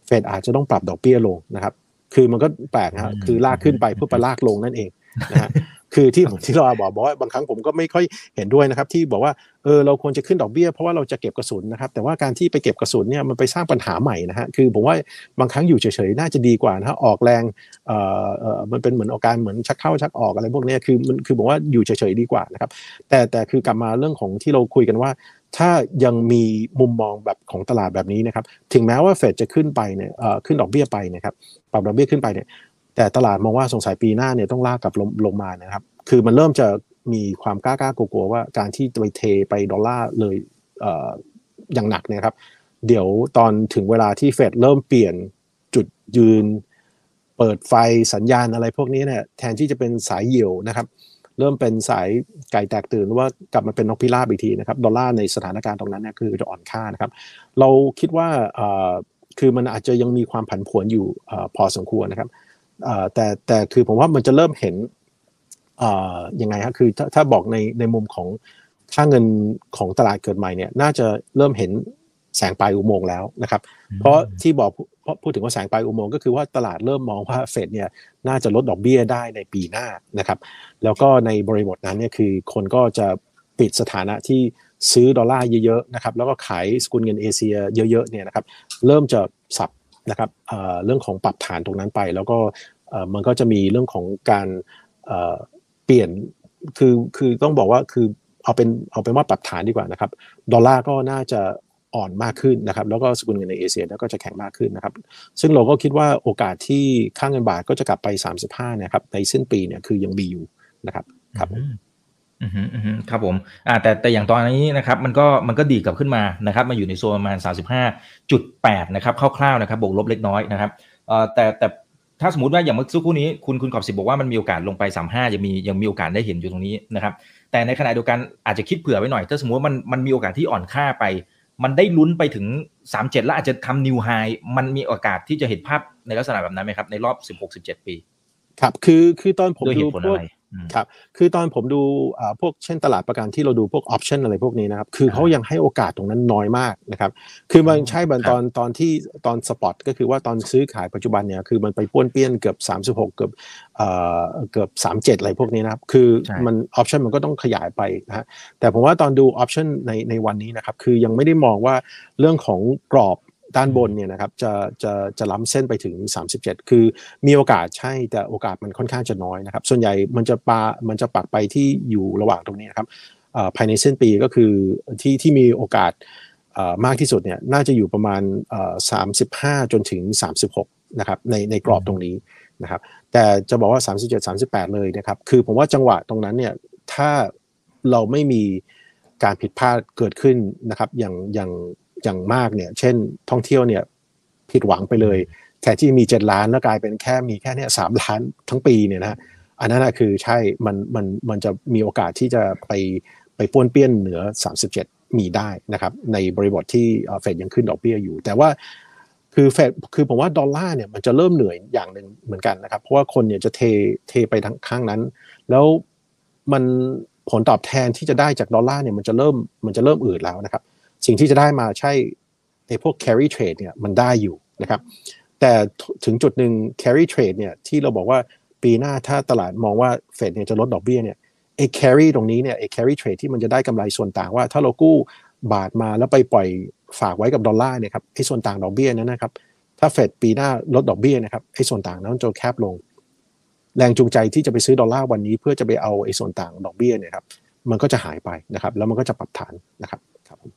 เฟดอาจจะต้องปรับดอกเบี้ยลงนะครับคือมันก็แปลกนะครับคือลากขึ้นไปเพื่อไปลากลงนั่นเองนะฮะ คือที่ที่เราบอกบอกว่าบางครั้งผมก็ไม่ค่อยเห็นด้วยนะครับ ที่บอกว่าเออเราควรจะขึ้นดอกเบี้ยเพราะว่าเราจะเก็บกระสุนนะครับ แต่ว่าการที่ไปเก็บกระสุนเนี่ยมันไปสร้างปัญหาใหม่นะฮะคือผมว่าบางครั้งอยู่เฉยๆน่าจะดีกว่านะฮะออกแรงเอ่อเอ่อมันเป็นเหมือนอาการเหมือนชักเข้าชักออกอะไรพวกนี้คือมันคือบอกว่าอยู่เฉยๆดีกว่านะครับ แต่แต่คือกลับมาเรื่องของที่เราคุยกันว่าถ้ายังมีมุมมองแบบของตลาดแบบนี้นะครับ ถึงแม้ว่าเฟดจะขึ้นไปเนี่ยเอ่อขึ้นดอกเบี้ยไปนะครับ ปรับดอกเบี้ยขึ้นไปเนี่ย แต่ตลาดมองว่าสงสัยปีหน้าเนี่ยต้องลากกลับลงลงมานะครับ คือมันเริ่มจะมีความกล้ากล้ากลัวว่าการที่จะไปเทไปดอลลาร์เลยเอ่ออย่างหนักเนี่ยครับ เดี๋ยวตอนถึงเวลาที่เฟดเริ่มเปลี่ยนจุดยืน เปิดไฟสัญญาณอะไรพวกนี้เนี่ยแทนที่จะเป็นสายเหี่ยวนะครับ เริ่มเป็นสายไก่แตกตื่นว่ากลับมาเป็นนกพิราบอีกทีนะครับดอลลาร์ในสถานการณ์ตรงนั้นเนี่ยคือจะอ่อนค่านะครับ เราคิดว่าคือมันอาจจะยังมีความผันผวนอยู่พอสมควรนะครับ แต่แต่คือผมว่ามันจะเริ่มเห็นยังไงครับคือถ้าถ้าบอกในในมุมของค่าเงินของตลาดเกิดใหม่เนี่ยน่าจะเริ่มเห็นแสงปลายอุโมงค์แล้วนะครับ เพราะที่บอกพูดถึงว่าแสงปลายอุโมงค์ก็คือว่าตลาดเริ่มมองว่าเฟดเนี่ยน่าจะลดดอกเบี้ยได้ในปีหน้านะครับ แล้วก็ในบริบทนั้นเนี่ยคือคนก็จะปิดสถานะที่ซื้อดอลลาร์เยอะๆนะครับแล้วก็ขายสกุลเงินเอเชียเยอะๆเนี่ยนะครับเริ่มจะสับ นะครับเรื่องของปรับฐานตรงนั้นไป แล้วก็มันก็จะมีเรื่องของการเปลี่ยนคือคือต้องบอกว่าคือเอาเป็นเอาเป็นว่าปรับฐานดีกว่านะครับดอลลาร์ก็น่าจะอ่อนมากขึ้นนะครับแล้วก็สกุลเงินในเอเชียก็จะแข็งมากขึ้นนะครับซึ่งเราก็คิดว่าโอกาสที่ค่าเงินบาทก็จะกลับไป 35นะครับในสิ้นปีเนี่ยคือยังมีอยู่นะครับครับ อืมอืมครับผมอ่าแต่แต่อย่างตอนนี้นะครับมันก็มันก็ดีกลับขึ้นมานะครับมาอยู่ในโซนประมาณ 35.8 นะครับคร่าวๆนะครับบวกลบเล็กน้อยนะครับเอ่อแต่แต่ถ้าสมมติว่าอย่างเมื่อสักครู่นี้คุณคุณขอบสิบบอกว่ามันมีโอกาสลงไปสามห้ายังมียังมีโอกาสได้เห็นอยู่ตรงนี้นะครับแต่ในขณะเดียวกันอาจจะคิดเผื่อไว้หน่อย ถ้าสมมติว่ามันมันมีโอกาสที่อ่อนค่าไป มันได้ลุ้นไปถึงสามเจ็ดแล้วอาจจะทำนิวไฮมันมีโอกาสที่จะเห็นภาพในลักษณะแบบนั้นไหมครับในรอบสิบหกสิบเจ็ดปี ครับคือคือตอนผมดูพวก ครับคือตอนผมดูพวกเช่นตลาดประกันที่เราดูพวก option อะไรพวกนี้นะครับคือเขายังให้โอกาสตรงนั้นน้อยมากนะครับคือมันใช่บันตอนตอนที่ตอน spot ก็คือว่าตอนซื้อขายปัจจุบันเนี่ยคือมันไปป้วนเปี้ยนเกือบ 36 เกือบเอ่อเกือบ 37 อะไรพวกนี้นะครับคือมัน option มันก็ต้องขยายไปนะฮะแต่ผมว่าตอนดู option ในในวันนี้นะครับคือยังไม่ได้มองว่าเรื่องของกรอบ ด้านบนเนี่ยนะครับจะจะจะล้ำเส้นไปถึง 37 คือมีโอกาสใช่แต่โอกาสมันค่อนข้างจะน้อยนะครับ ส่วนใหญ่มันจะปามันจะปักไปที่อยู่ระหว่างตรงนี้นะครับภายในเส้นปีก็คือที่ที่มีโอกาสมากที่สุดเนี่ยน่าจะอยู่ประมาณ 35 จนถึง 36 นะครับในในกรอบตรงนี้นะครับ แต่จะบอกว่า 37 38 เลยนะครับ คือผมว่าจังหวะตรงนั้นเนี่ยถ้าเราไม่มีการผิดพลาดเกิดขึ้นนะครับอย่างอย่าง อย่างมากเนี่ย เช่น ท่องเที่ยวเนี่ยผิดหวังไปเลยแค่ที่มีเจ็ดล้านแล้วกลายเป็นแค่มีแค่เนี่ยสามล้านทั้งปีเนี่ยนะอันนั้นคือใช่มันมันมันจะมีโอกาสที่จะไปไปป้วนเปี้ยนเหนือ 37 มีได้นะครับ ในบริบทที่เฟดยังขึ้นดอกเบี้ยอยู่ แต่ว่าคือเฟดคือผมว่าดอลลาร์เนี่ยมันจะเริ่มเหนื่อยอย่างหนึ่งเหมือนกันนะครับ เพราะว่าคนเนี่ยจะเทเทไปทางข้างนั้น แล้วมันผลตอบแทนที่จะได้จากดอลลาร์เนี่ยมันจะเริ่มมันจะเริ่มอืดแล้วนะครับ สิ่งที่จะได้มาใช่ในพวก carry trade เนี่ยมันได้อยู่นะครับ แต่ถึงจุดหนึ่ง carry trade เนี่ยที่เราบอกว่าปีหน้าถ้าตลาดมองว่าเฟดเนี่ยจะลดดอกเบี้ยเนี่ยไอ้ carry ตรงนี้เนี่ยไอ้ carry trade ที่มันจะได้กำไรส่วนต่างว่า ถ้าเรากู้บาทมาแล้วไปปล่อยฝากไว้กับดอลลาร์เนี่ยครับไอ้ส่วนต่างดอกเบี้ยนั้นนะครับ ถ้าเฟดปีหน้าลดดอกเบี้ยนะครับไอ้ส่วนต่างนั้นจะแคบลง แรงจูงใจที่จะไปซื้อดอลลาร์วันนี้ เพื่อจะไปเอาไอ้ส่วนต่างดอกเบี้ยเนี่ยครับมันก็จะหายไปนะครับ แล้วมันก็จะปรับฐานนะครับครับผม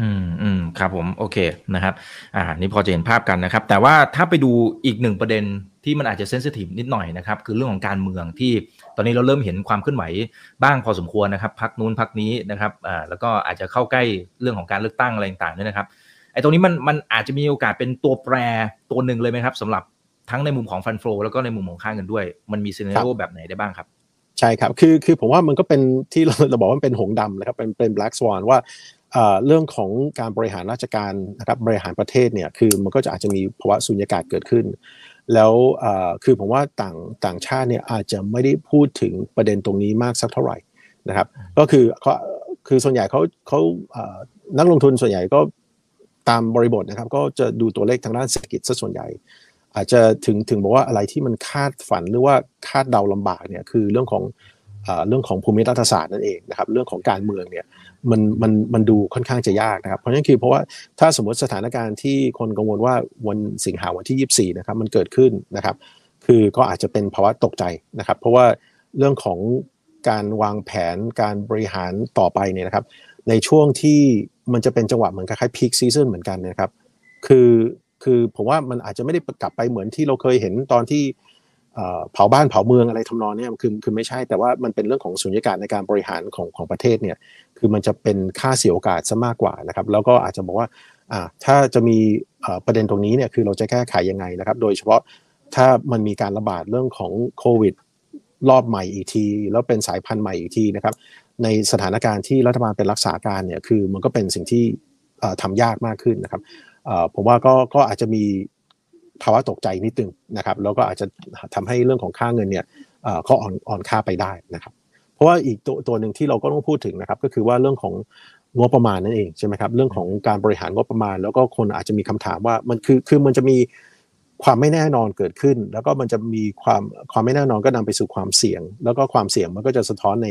อืมอืมครับผมโอเคนะครับ อ่า นี่พอจะเห็นภาพกันนะครับ แต่ว่าถ้าไปดูอีกหนึ่งประเด็นที่มันอาจจะเซนซิทีฟนิดหน่อยนะครับ คือเรื่องของการเมืองที่ตอนนี้เราเริ่มเห็นความเคลื่อนไหวบ้างพอสมควรนะครับพักนู้นพักนี้นะครับอ่าแล้วก็อาจจะเข้าใกล้เรื่องของการเลือกตั้งอะไรต่างๆด้วยนะครับไอ้ตรงนี้มันมันอาจจะมีโอกาสเป็นตัวแปรตัวหนึ่งเลยไหมครับสำหรับทั้งในมุมของฟันโฟแล้วก็ในมุมของค่าเงินด้วย มันมีซีนารีโอแบบไหนได้บ้างครับใช่ครับ คือ คือผมว่ามันก็เป็นที่เราเราบอกว่ามันเป็นหงส์ดำนะครับ เป็น เป็น black swan ว่า เอ่อเรื่องของการบริหารราชการนะครับบริหารประเทศเนี่ยคือมันก็จะอาจจะมีภาวะสุญญากาศเกิดขึ้น แล้วเอ่อคือผมว่าต่างต่างชาติเนี่ยอาจจะไม่ได้พูดถึงประเด็นตรงนี้มากสักเท่าไหร่นะครับ ก็คือเขาคือส่วนใหญ่เขาเขาเอ่อนักลงทุนส่วนใหญ่ก็ตามบริบทนะครับ ก็จะดูตัวเลขทางด้านเศรษฐกิจซะส่วนใหญ่ อาจจะถึงถึงบอกว่าอะไรที่มันคาดฝันหรือว่าคาดเดาลำบากเนี่ยคือเรื่องของ เรื่องของภูมิรัฐศาสตร์นั่นเองนะครับเรื่องของการเมืองเนี่ยมันมันมันดูค่อนข้างจะยากนะครับเพราะฉะนั้นคือเพราะว่าถ้าสมมติสถานการณ์ที่คนกังวลว่าวันสิงหาวันที่ 24นะครับมันเกิดขึ้นนะครับ คือก็อาจจะเป็นภาวะตกใจนะครับ เพราะว่าเรื่องของการวางแผนการบริหารต่อไปเนี่ยนะครับ ในช่วงที่มันจะเป็นจังหวะเหมือนคล้ายๆพีคซีซันเหมือนกันนะครับ คือคือผมว่ามันอาจจะไม่ได้กลับไปเหมือนที่เราเคยเห็นตอนที่ เอ่อเผาบ้านเผาเมืองอะไรทำนองนี้คือคือไม่ใช่แต่ว่ามันเป็นเรื่องของสุญญากาศในการบริหารของของประเทศเนี่ยคือมันจะเป็นค่าเสียโอกาสซะมากกว่านะครับ แล้วก็อาจจะบอกว่าถ้าจะมีประเด็นตรงนี้เนี่ยคือเราจะแก้ไขยังไงนะครับ โดยเฉพาะถ้ามันมีการระบาดเรื่องของโควิดรอบใหม่อีกที แล้วเป็นสายพันธุ์ใหม่อีกทีนะครับ ในสถานการณ์ที่รัฐบาลเป็นรักษาการเนี่ยคือมันก็เป็นสิ่งที่เอ่อทำยากมากขึ้นนะครับผมว่าก็ก็อาจจะมี ภาวะตกใจนิดนึงนะครับ แล้วก็อาจจะทำให้เรื่องของค่าเงินเนี่ยเอ่อก็อ่อนอ่อนค่าไปได้นะครับ เพราะว่าอีกตัวตัวหนึ่งที่เราก็ต้องพูดถึงนะครับ ก็คือว่าเรื่องของงบประมาณนั่นเองใช่ไหมครับเรื่องของการบริหารงบประมาณ แล้วก็คนอาจจะมีคำถามว่ามันคือคือมันจะมีความไม่แน่นอนเกิดขึ้น แล้วก็มันจะมีความความไม่แน่นอนก็นำไปสู่ความเสี่ยง แล้วก็ความเสี่ยงมันก็จะสะท้อนใน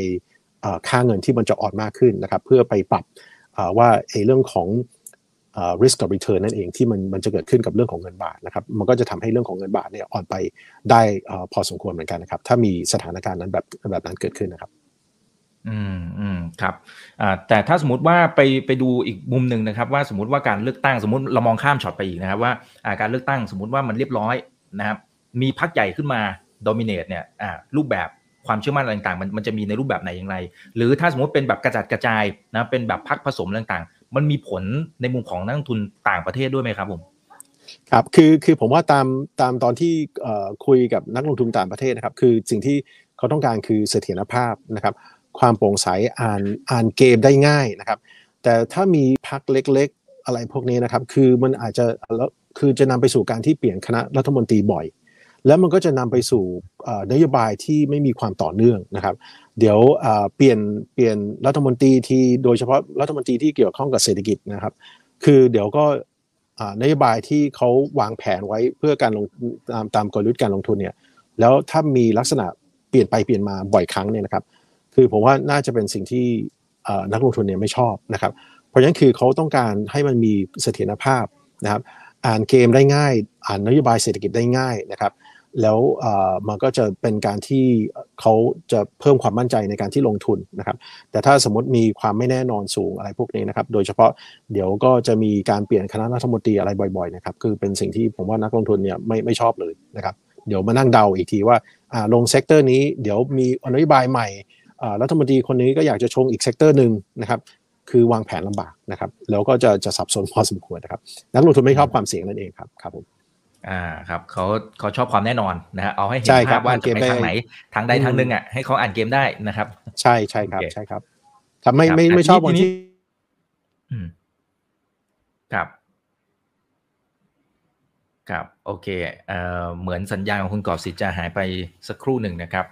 ค่าเงินที่มันจะอ่อนมากขึ้นนะครับ เพื่อไปปรับว่าเรื่องของ risk กับ return นั่นเองที่มันมันจะเกิดขึ้นกับเรื่องของเงินบาทนะครับมันก็จะทำให้เรื่องของเงินบาทเนี่ยอ่อนไปได้อ่อพอสมควรเหมือนกันนะครับถ้ามีสถานการณ์นั้นแบบแบบนั้นเกิดขึ้นนะครับอืมอืมครับอ่าแต่ถ้าสมมติว่าไปไปดูอีกมุมหนึ่งนะครับ ว่าสมมติว่าการเลือกตั้งสมมติเรามองข้ามช็อตไปอีกนะครับว่าอ่าการเลือกตั้งสมมติว่ามันเรียบร้อยนะครับมีพักใหญ่ขึ้นมาโดมิเนตเนี่ยอ่ารูปแบบความเชื่อมั่นอะไรต่างๆมันมันจะมีในรูปแบบไหนอย่างไร หรือถ้าสมมติเป็นแบบกระจัดกระจายนะเป็นแบบพักผสมต่างๆ มันมีผลในมุมของนักลงทุนต่างประเทศด้วยไหมครับผมครับคือคือผมว่าตามตามตอนที่คุยกับนักลงทุนต่างประเทศนะครับ คือสิ่งที่เขาต้องการคือเสถียรภาพนะครับ ความโปร่งใสอ่านอ่านเกมได้ง่ายนะครับ แต่ถ้ามีพักเล็กๆ อะไรพวกนี้นะครับ คือมันอาจจะแล้วคือจะนำไปสู่การที่เปลี่ยนคณะรัฐมนตรีบ่อย แล้วมันก็จะนำไปสู่นโยบายที่ไม่มีความต่อเนื่องนะครับ เดี๋ยวเปลี่ยนเปลี่ยนรัฐมนตรีที่โดยเฉพาะรัฐมนตรีที่เกี่ยวข้องกับเศรษฐกิจนะครับ คือเดี๋ยวก็นโยบายที่เขาวางแผนไว้เพื่อการลงตามตามกลยุทธ์การลงทุนเนี่ยแล้วถ้ามีลักษณะเปลี่ยนไปเปลี่ยนมาบ่อยครั้งเนี่ยนะครับ คือผมว่าน่าจะเป็นสิ่งที่นักลงทุนเนี่ยไม่ชอบนะครับ เพราะฉะนั้นคือเขาต้องการให้มันมีเสถียรภาพนะครับ อ่านเกมได้ง่าย อ่านนโยบายเศรษฐกิจได้ง่ายนะครับ แล้วมันก็จะเป็นการที่เขาจะเพิ่มความมั่นใจในการที่ลงทุนนะครับ แต่ถ้าสมมติมีความไม่แน่นอนสูงอะไรพวกนี้นะครับ โดยเฉพาะเดี๋ยวก็จะมีการเปลี่ยนคณะรัฐมนตรีอะไรบ่อยๆนะครับ คือเป็นสิ่งที่ผมว่านักลงทุนเนี่ยไม่ไม่ชอบเลยนะครับ เดี๋ยวมานั่งเดาอีกทีว่าลง sector นี้เดี๋ยวมีนโยบายใหม่รัฐมนตรีคนนี้ก็อยากจะชงอีก sector หนึ่งนะครับคือวางแผนลำบากนะครับ แล้วก็จะจะสับสนพอสมควรนะครับ นักลงทุนไม่ชอบความเสี่ยงนั่นเองครับครับผม อ่าครับเขาเขาชอบความแน่นอนนะฮะเอาให้เห็นใช่ครัภาบพว่าอ่านเกจะไปได้ทางไหนทางใดทางหนึ่งอะให้เขาอ่านเกมได้นะครับ ใช่ใช่ครับโอเคใช่ครับครับไม่ครับไม่อะไม่ชอบทีวันนี้ที่อืมครับ ครับ โอเคเอ่อเหมือนสัญญาณของคุณกอบสิทธิ์จะหายไปสักครู่หนึ่งนะครับ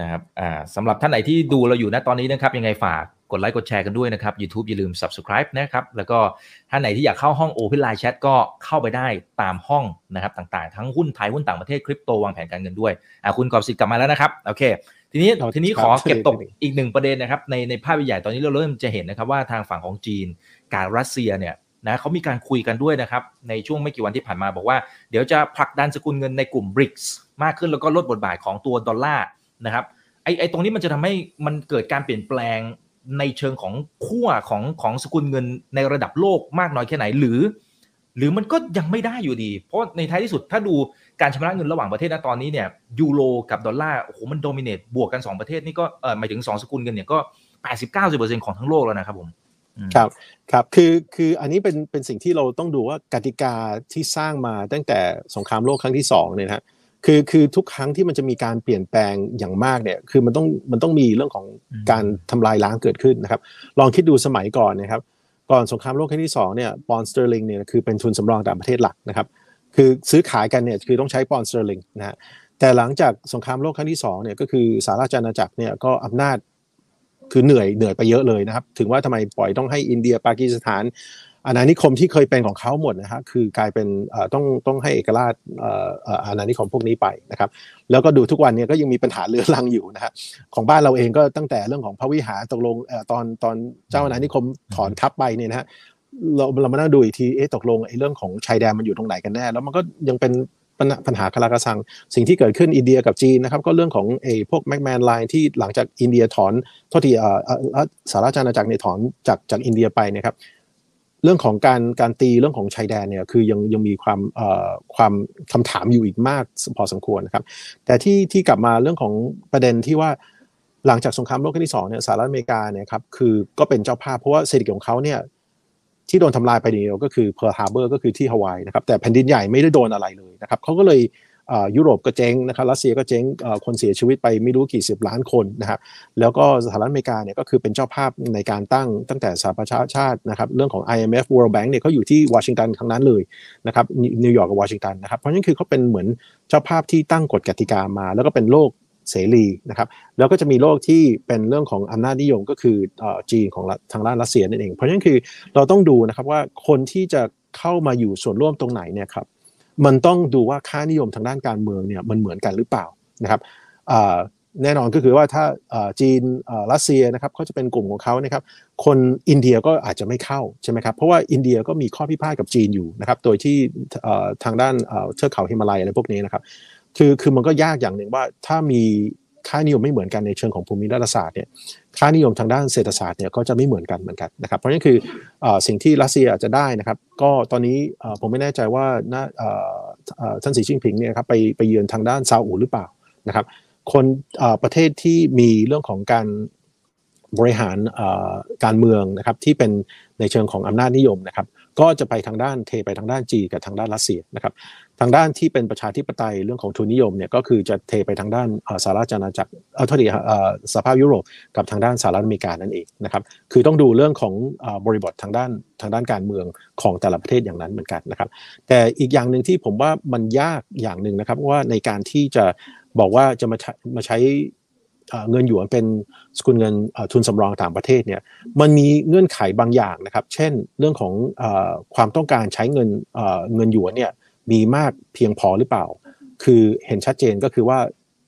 นะครับอ่าสำหรับท่านไหนที่ดูเราอยู่ณตอนนี้นะครับยังไงฝากกดไลค์กดแชร์กันด้วยนะครับ YouTube อย่าลืม subscribe นะครับ แล้วก็ท่านไหนที่อยากเข้าห้อง Open Line Chat ก็เข้าไปได้ตามห้องนะครับต่างๆ ทั้งหุ้นไทยหุ้นต่างประเทศคริปโตวางแผนการเงินด้วยอ่าคุณกอบสิทธิ์กลับมาแล้วนะครับโอเค ทีนี้เราทีนี้ครัขบอเก็บตกใช่อีกหนึ่งประเด็นนะครับในในภาพใหญ่ตอนนี้เราเริ่มจะเห็นนะครับว่าทางฝั่งของจีนกับรัสเซียเนี่ยนะเขามีการคุยกันด้วยนะครับในช่วงไม่กี่วันที่ผ่านมาบอกว่า เดี๋ยวจะผลักดันสกุลเงินในกลุ่ม BRICS มากขึ้นแล้วก็ลดบทบาทของตัวดอลลาร์ นะครับไอไอตรงนี้มันจะทำให้มันเกิดการเปลี่ยนแปลงในเชิงของขั้วของของสกุลเงินในระดับโลกมากน้อยแค่ไหนหรือ หรือมันก็ยังไม่ได้อยู่ดี เพราะในท้ายที่สุดถ้าดูการชำระเงินระหว่างประเทศนะตอนนี้เนี่ยยูโรกับดอลลาร์โอ้โหมันโดมิเนตบวกกัน 2 ประเทศนี่ก็เออหมายถึง 2 สกุลเงินเนี่ยก็80-90%ของทั้งโลกแล้วนะครับผมครับครับคือคืออันนี้เป็นเป็นสิ่งที่เราต้องดูว่ากติกาที่สร้างมาตั้งแต่สงครามโลกครั้งที่สองเนี่ยนะฮะ คือคือทุกครั้งที่มันจะมีการเปลี่ยนแปลงอย่างมากเนี่ยคือมันต้องมันต้องมีเรื่องของอืมการทำลายล้างเกิดขึ้นนะครับ ลองคิดดูสมัยก่อนนะครับ ก่อนสงครามโลกครั้งที่สองเนี่ยปอนด์สเตอร์ลิงเนี่ยคือเป็นทุนสำรองต่างประเทศหลักนะครับ คือซื้อขายกันเนี่ยคือต้องใช้ปอนด์สเตอร์ลิงนะฮะแต่หลังจากสงครามโลกครั้งที่สองเนี่ยก็คือสหราชอาณาจักรเนี่ยก็อำนาจคือเหนื่อยเหนื่อยไปเยอะเลยนะครับ ถึงว่าทำไมปล่อยต้องให้อินเดียปากีสถาน อาณานิคมที่เคยเป็นของเขาหมดนะฮะคือกลายเป็นต้องต้องให้เอกราชอาณานิคมพวกนี้ไปนะครับ แล้วก็ดูทุกวันเนี่ยก็ยังมีปัญหาเรื้อรังอยู่นะฮะของบ้านเราเองก็ตั้งแต่เรื่องของพระวิหารตกลงตอนตอนเจ้าอาณานิคมถอนทัพไปเนี่ยนะฮะเราเรามานั่งดูอีกทีเอ๊ะตกลงไอ้เรื่องของชายแดนมันอยู่ตรงไหนกันแน่ แล้วมันก็ยังเป็นปัญหาปัญหาคาราคาซัง สิ่งที่เกิดขึ้นอินเดียกับจีนนะครับ ก็เรื่องของไอ้พวก McMahon Line ที่หลังจากอินเดียถอนโทษทีเอ่อเอ่สหราชอาณาจักรเนี่ยถอนจากจากอินเดียไปนะครับ เรื่องของการการตีเรื่องของชายแดนเนี่ยคือยังยังมีความเอ่อความคำถามอยู่อีกมากพอสมควรนะครับ แต่ที่ที่กลับมาเรื่องของประเด็นที่ว่าหลังจากสงครามโลกครั้งที่สองเนี่ยสหรัฐอเมริกาเนี่ยครับคือก็เป็นเจ้าภาพเพราะว่าเศรษฐกิจของเขาเนี่ยที่โดนทำลายไปเดียวก็คือ Pearl Harbor ก็คือที่ฮาวายนะครับแต่แผ่นดินใหญ่ไม่ได้โดนอะไรเลยนะครับเขาก็เลย ยุโรปก็เจ๊งนะครับรัสเซียก็เจ๊งคนเสียชีวิตไปไม่รู้กี่สิบล้านคนนะครับแล้วก็สหรัฐอเมริกาเนี่ยก็คือเป็นเจ้าภาพในการตั้งตั้งแต่สหประชาชาตินะครับเรื่องของ IMF World Bank เนี่ยเขาอยู่ที่วอชิงตันทั้งนั้นเลยนะครับนิวยอร์กกับวอชิงตันนะครับเพราะฉะนั้นคือเขาเป็นเหมือนเจ้าภาพที่ตั้งกฎกติกามา แล้วก็เป็นโลกเสรีนะครับแล้วก็จะมีโลกที่เป็นเรื่องของอำนาจนิยมก็คือจีนของทางด้านรัสเซียนั่นเอง เพราะฉะนั้นคือเราต้องดูนะครับว่าคนที่จะเข้ามาอยู่ส่วนร่วมตรงไหนเนี่ยครับ มันต้องดูว่าค่านิยมทางด้านการเมืองเนี่ยมันเหมือนกันหรือเปล่านะครับแน่นอนก็คือว่าถ้าจีนรัสเซียนะครับเขาจะเป็นกลุ่มของเขานะครับคนอินเดียก็อาจจะไม่เข้าใช่ไหมครับเพราะว่าอินเดียก็มีข้อพิพาทกับจีนอยู่นะครับโดยที่ทางด้านเอ่อเทือกเขาฮิมาลัยอะไรพวกนี้นะครับคือคือมันก็ยากอย่างหนึ่งว่าถ้ามี ค่านิยมไม่เหมือนกันในเชิงของภูมิรัฐศาสตร์เนี่ยค่านิยมทางด้านเศรษฐศาสตร์เนี่ยก็จะไม่เหมือนกันเหมือนกันนะครับ เพราะนั้นคือสิ่งที่รัสเซียอาจจะได้นะครับ ก็ตอนนี้ผมไม่แน่ใจว่าท่านสีจิ้นผิงเนี่ยครับไปไปเยือนทางด้านซาอุหรือเปล่านะครับ คนประเทศที่มีเรื่องของการบริหารการเมืองนะครับที่เป็นในเชิงของอำนาจนิยมนะครับก็จะไปทางด้านเทไปทางด้านจีกับทางด้านรัสเซียนะครับ ทางด้านที่เป็นประชาธิปไตยเรื่องของทุนนิยมเนี่ยก็คือจะเทไปทางด้านสหราชอาณาจักรเอ่อโทษทีสภาพยุโรปกับทางด้านสหรัฐอเมริกานั่นเองนะครับคือต้องดูเรื่องของบริบททางด้านทางด้านการเมืองของแต่ละประเทศอย่างนั้นเหมือนกันนะครับ แต่อีกอย่างหนึ่งที่ผมว่ามันยากอย่างหนึ่งนะครับว่าในการที่จะบอกว่าจะมาใช้มาใช้เงินหยวนเป็นสกุลเงินทุนสำรองต่างประเทศเนี่ยมันมีเงื่อนไขบางอย่างนะครับ เช่นเรื่องของความต้องการใช้เงินเงินหยวนเนี่ย มีมากเพียงพอหรือเปล่า คือเห็นชัดเจนก็คือว่า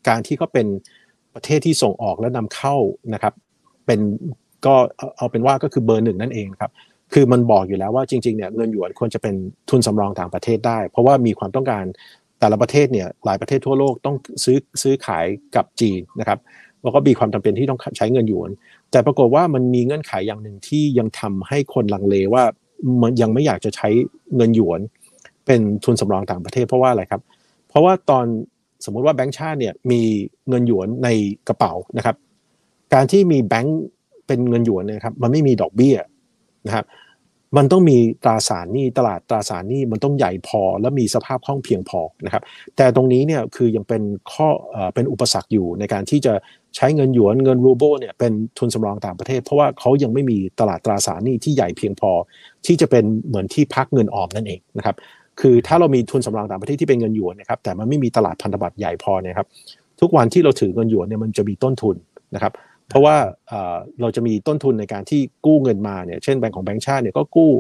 การที่เขาเป็นประเทศที่ส่งออกและนำเข้านะครับเป็นก็เอาเอาเป็นว่าก็คือเบอร์หนึ่งนั่นเองครับคือมันบอกอยู่แล้วว่าจริงๆเนี่ยเงินหยวนควรจะเป็นทุนสำรองต่างประเทศได้ เพราะว่ามีความต้องการแต่ละประเทศเนี่ยหลายประเทศทั่วโลกต้องซื้อซื้อขายกับจีนนะครับแล้วก็มีความจำเป็นที่ต้องใช้เงินหยวน แต่ปรากฏว่ามันมีเงื่อนไขอย่างหนึ่งที่ยังทำให้คนลังเลว่ามันยังไม่อยากจะใช้เงินหยวน เป็นทุนสำรองต่างประเทศเพราะว่าอะไรครับ เพราะว่าตอนสมมุติว่าแบงก์ชาติเนี่ยมีเงินหยวนในกระเป๋านะครับ การที่มีแบงก์เป็นเงินหยวนนยครับมันไม่มีดอกเบี้ยนะครับมันต้องมีตราสารหนี้ตลาดตราสารหนี้มันต้องใหญ่พอ และมีสภาพคล่องเพียงพอนะครับ แต่ตรงนี้เนี่ยคือยังเป็นข้อเป็นอุปสรรคอยู่ในการที่จะใช้เงินหยวนเงินรูเบิลเนี่ยเป็นทุนสำรองต่างประเทศ เพราะว่าเขายังไม่มีตลาดตราสารหนี้ที่ใหญ่เพียงพอ ที่จะเป็นเหมือนที่พักเงินออมนั่นเองนะครับ คือถ้าเรามีทุนสำรองต่างประเทศที่เป็นเงินหยวนนะครับแต่มันไม่มีตลาดพันธบัตรใหญ่พอเนยครับทุกวันที่เราถือเงินหยวนเนี่ยมันจะมีต้นทุนนะครับเพราะว่าเราจะมีต้นทุนในการที่กู้เงินมาเนี่ยเช่นแบงก์ของแบงก์ชาติเนี่ยก็กู้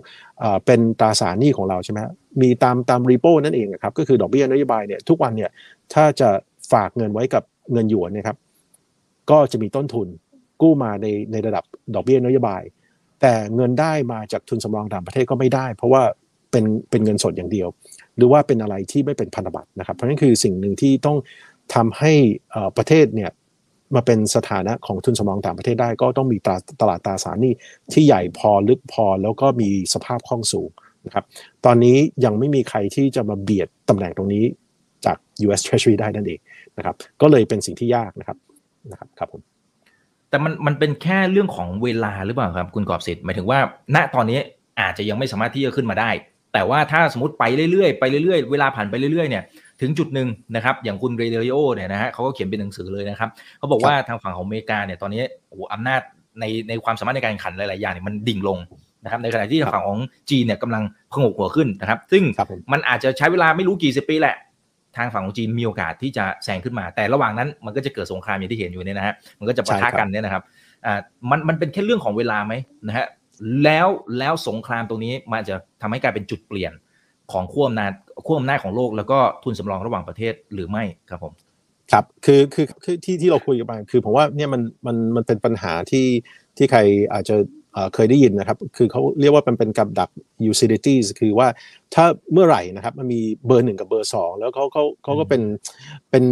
เป็นตราสารหนี้ของเราใช่ไหมมีตามตามรีโปนั่นเองครับก็คือดอกเบี้ยนโยบายเนี่ยทุกวันเนี่ยถ้าจะฝากเงินไว้กับเงินหยวนนะครับก็จะมีต้นทุนกู้มาในในระดับดอกเบี้ยนโยบาย แต่เงินได้มาจากทุนสำรองต่างประเทศก็ไม่ได้ เพราะว่า เป็นเป็นเงินสดอย่างเดียว หรือว่าเป็นอะไรที่ไม่เป็นพันธบัตรนะครับ เพราะนั่นคือสิ่งหนึ่งที่ต้องทำให้ประเทศเนี่ยมาเป็นสถานะของทุนสำรองต่างประเทศได้ ก็ต้องมีตลาดตราสารหนี้ที่ใหญ่พอลึกพอแล้วก็มีสภาพคล่องสูงนะครับตอนนี้ยังไม่มีใครที่จะมาเบียดตำแหน่งตรงนี้จาก US Treasury ได้นั่นเองนะครับก็เลยเป็นสิ่งที่ยากนะครับนะครับครับผมแต่มันมันเป็นแค่เรื่องของเวลาหรือเปล่าครับคุณกอบสิทธิ์หมายถึงว่า ณตอนนี้อาจจะยังไม่สามารถที่จะขึ้นมาได้ แต่ว่าถ้าสมมติไปเรื่อยๆไปเรื่อยๆ เวลาผ่านไปเรื่อยๆเนี่ยถึงจุดหนึ่งนะครับอย่างคุณเรเดริโอเนี่ยนะฮะเขาก็เขียนเป็นหนังสือเลยนะครับเขาบอกว่าทางฝั่งของอเมริกาเนี่ยตอนนี้โอ้อำนาจในในความสามารถในการแข่งขันหลายๆอย่างเนี่ยมันดิ่งลงนะครับในขณะที่ทางฝั่งของจีนเนี่ยกำลังพงกหัวขึ้นนะครับ ซึ่งมันอาจจะใช้เวลาไม่รู้กี่สิบปีแหละ ทางฝั่งของจีนมีโอกาสที่จะแซงขึ้นมา แต่ระหว่างนั้นมันก็จะเกิดสงครามอย่างที่เห็นอยู่เนี่ยนะฮะมันก็จะปะทะกันเนี่ยนะครับอ่ามันมันเป็นแค่เรื่องของเวลาไหมนะฮะ แล้วแล้วสงครามตรงนี้มันจะทำให้กลายเป็นจุดเปลี่ยนของขั้วอำนาจขั้วอำนาจของโลก แล้วก็ทุนสำรองระหว่างประเทศหรือไม่ครับผมครับคือคือคือที่ที่เราคุยกันไปคือผมว่าเนี่ยมันมันมันเป็นปัญหาที่ที่ใครอาจจะเคยได้ยินนะครับ คือเขาเรียกว่ามันเป็นกับดัก utilities คือว่าถ้าเมื่อไหร่นะครับมันมีเบอร์หนึ่งกับเบอร์สองแล้วเขาเขาเขาก็เป็นเป็น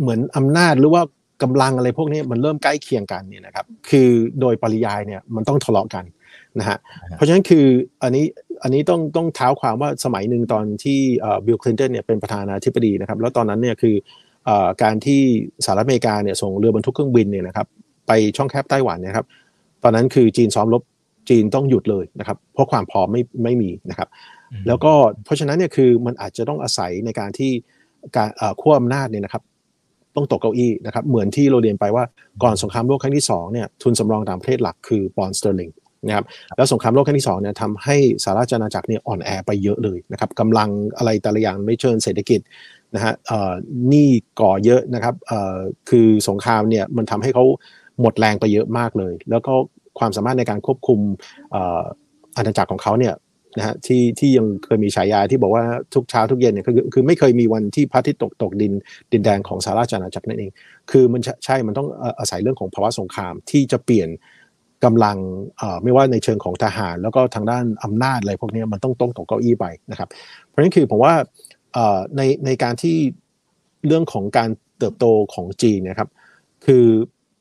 เหมือนอำนาจหรือว่า กำลังอะไรพวกนี้มันเริ่มใกล้เคียงกันเนี่ยนะครับคือโดยปริยายเนี่ยมันต้องทะเลาะกันนะฮะเพราะฉะนั้นคืออันนี้อันนี้ต้องต้องเท้าความว่าสมัยหนึ่งตอนที่บิลคลินตันเนี่ยเป็นประธานาธิบดีนะครับแล้วตอนนั้นเนี่ยคือการที่สหรัฐอเมริกาเนี่ยส่งเรือบรรทุกเครื่องบินเนี่ยนะครับไปช่องแคบไต้หวันนะครับตอนนั้นคือจีนซ้อมรบจีนต้องหยุดเลยนะครับเพราะความพร้อมไม่ไม่มีนะครับแล้วก็เพราะฉะนั้นเนี่ยคือมันอาจจะต้องอาศัยในการที่การขั้วอำนาจเนี่ยนะครับ ต้องตกเก้าอี้นะครับเหมือนที่เราเรียนไปว่าก่อนสงครามโลกครั้งที่2เนี่ยทุนสำรองต่างประเทศหลักคือปอนด์สเตอร์ลิงนะครับแล้วสงครามโลกครั้งที่2เนี่ยทำให้สหราชอาณาจักรเนี่ยอ่อนแอไปเยอะเลยนะครับกำลังอะไรแต่ละอย่างในเชิงเศรษฐกิจนะฮะหนี้ก็เยอะนะครับคือสงครามเนี่ยมันทำให้เขาหมดแรงไปเยอะมากเลย แล้วก็ความสามารถในการควบคุมอาณาจักรของเขาเนี่ย นะฮะที่ที่ยังเคยมีฉายาที่บอกว่าทุกเช้าทุกเย็นเนี่ยคือคือไม่เคยมีวันที่พระอาทิตย์ตกตกดินดินแดงของสาราจานาจักรนั่นเอง คือมันใช่มันต้องอาศัยเรื่องของภาวะสงครามที่จะเปลี่ยนกำลังไม่ว่าในเชิงของทหาร แล้วก็ทางด้านอำนาจอะไรพวกนี้มันต้องต้องตกเก้าอี้ไปนะครับ เพราะฉะนั้นคือผมว่าในในการที่เรื่องของการเติบโตของจีนนะครับ คือ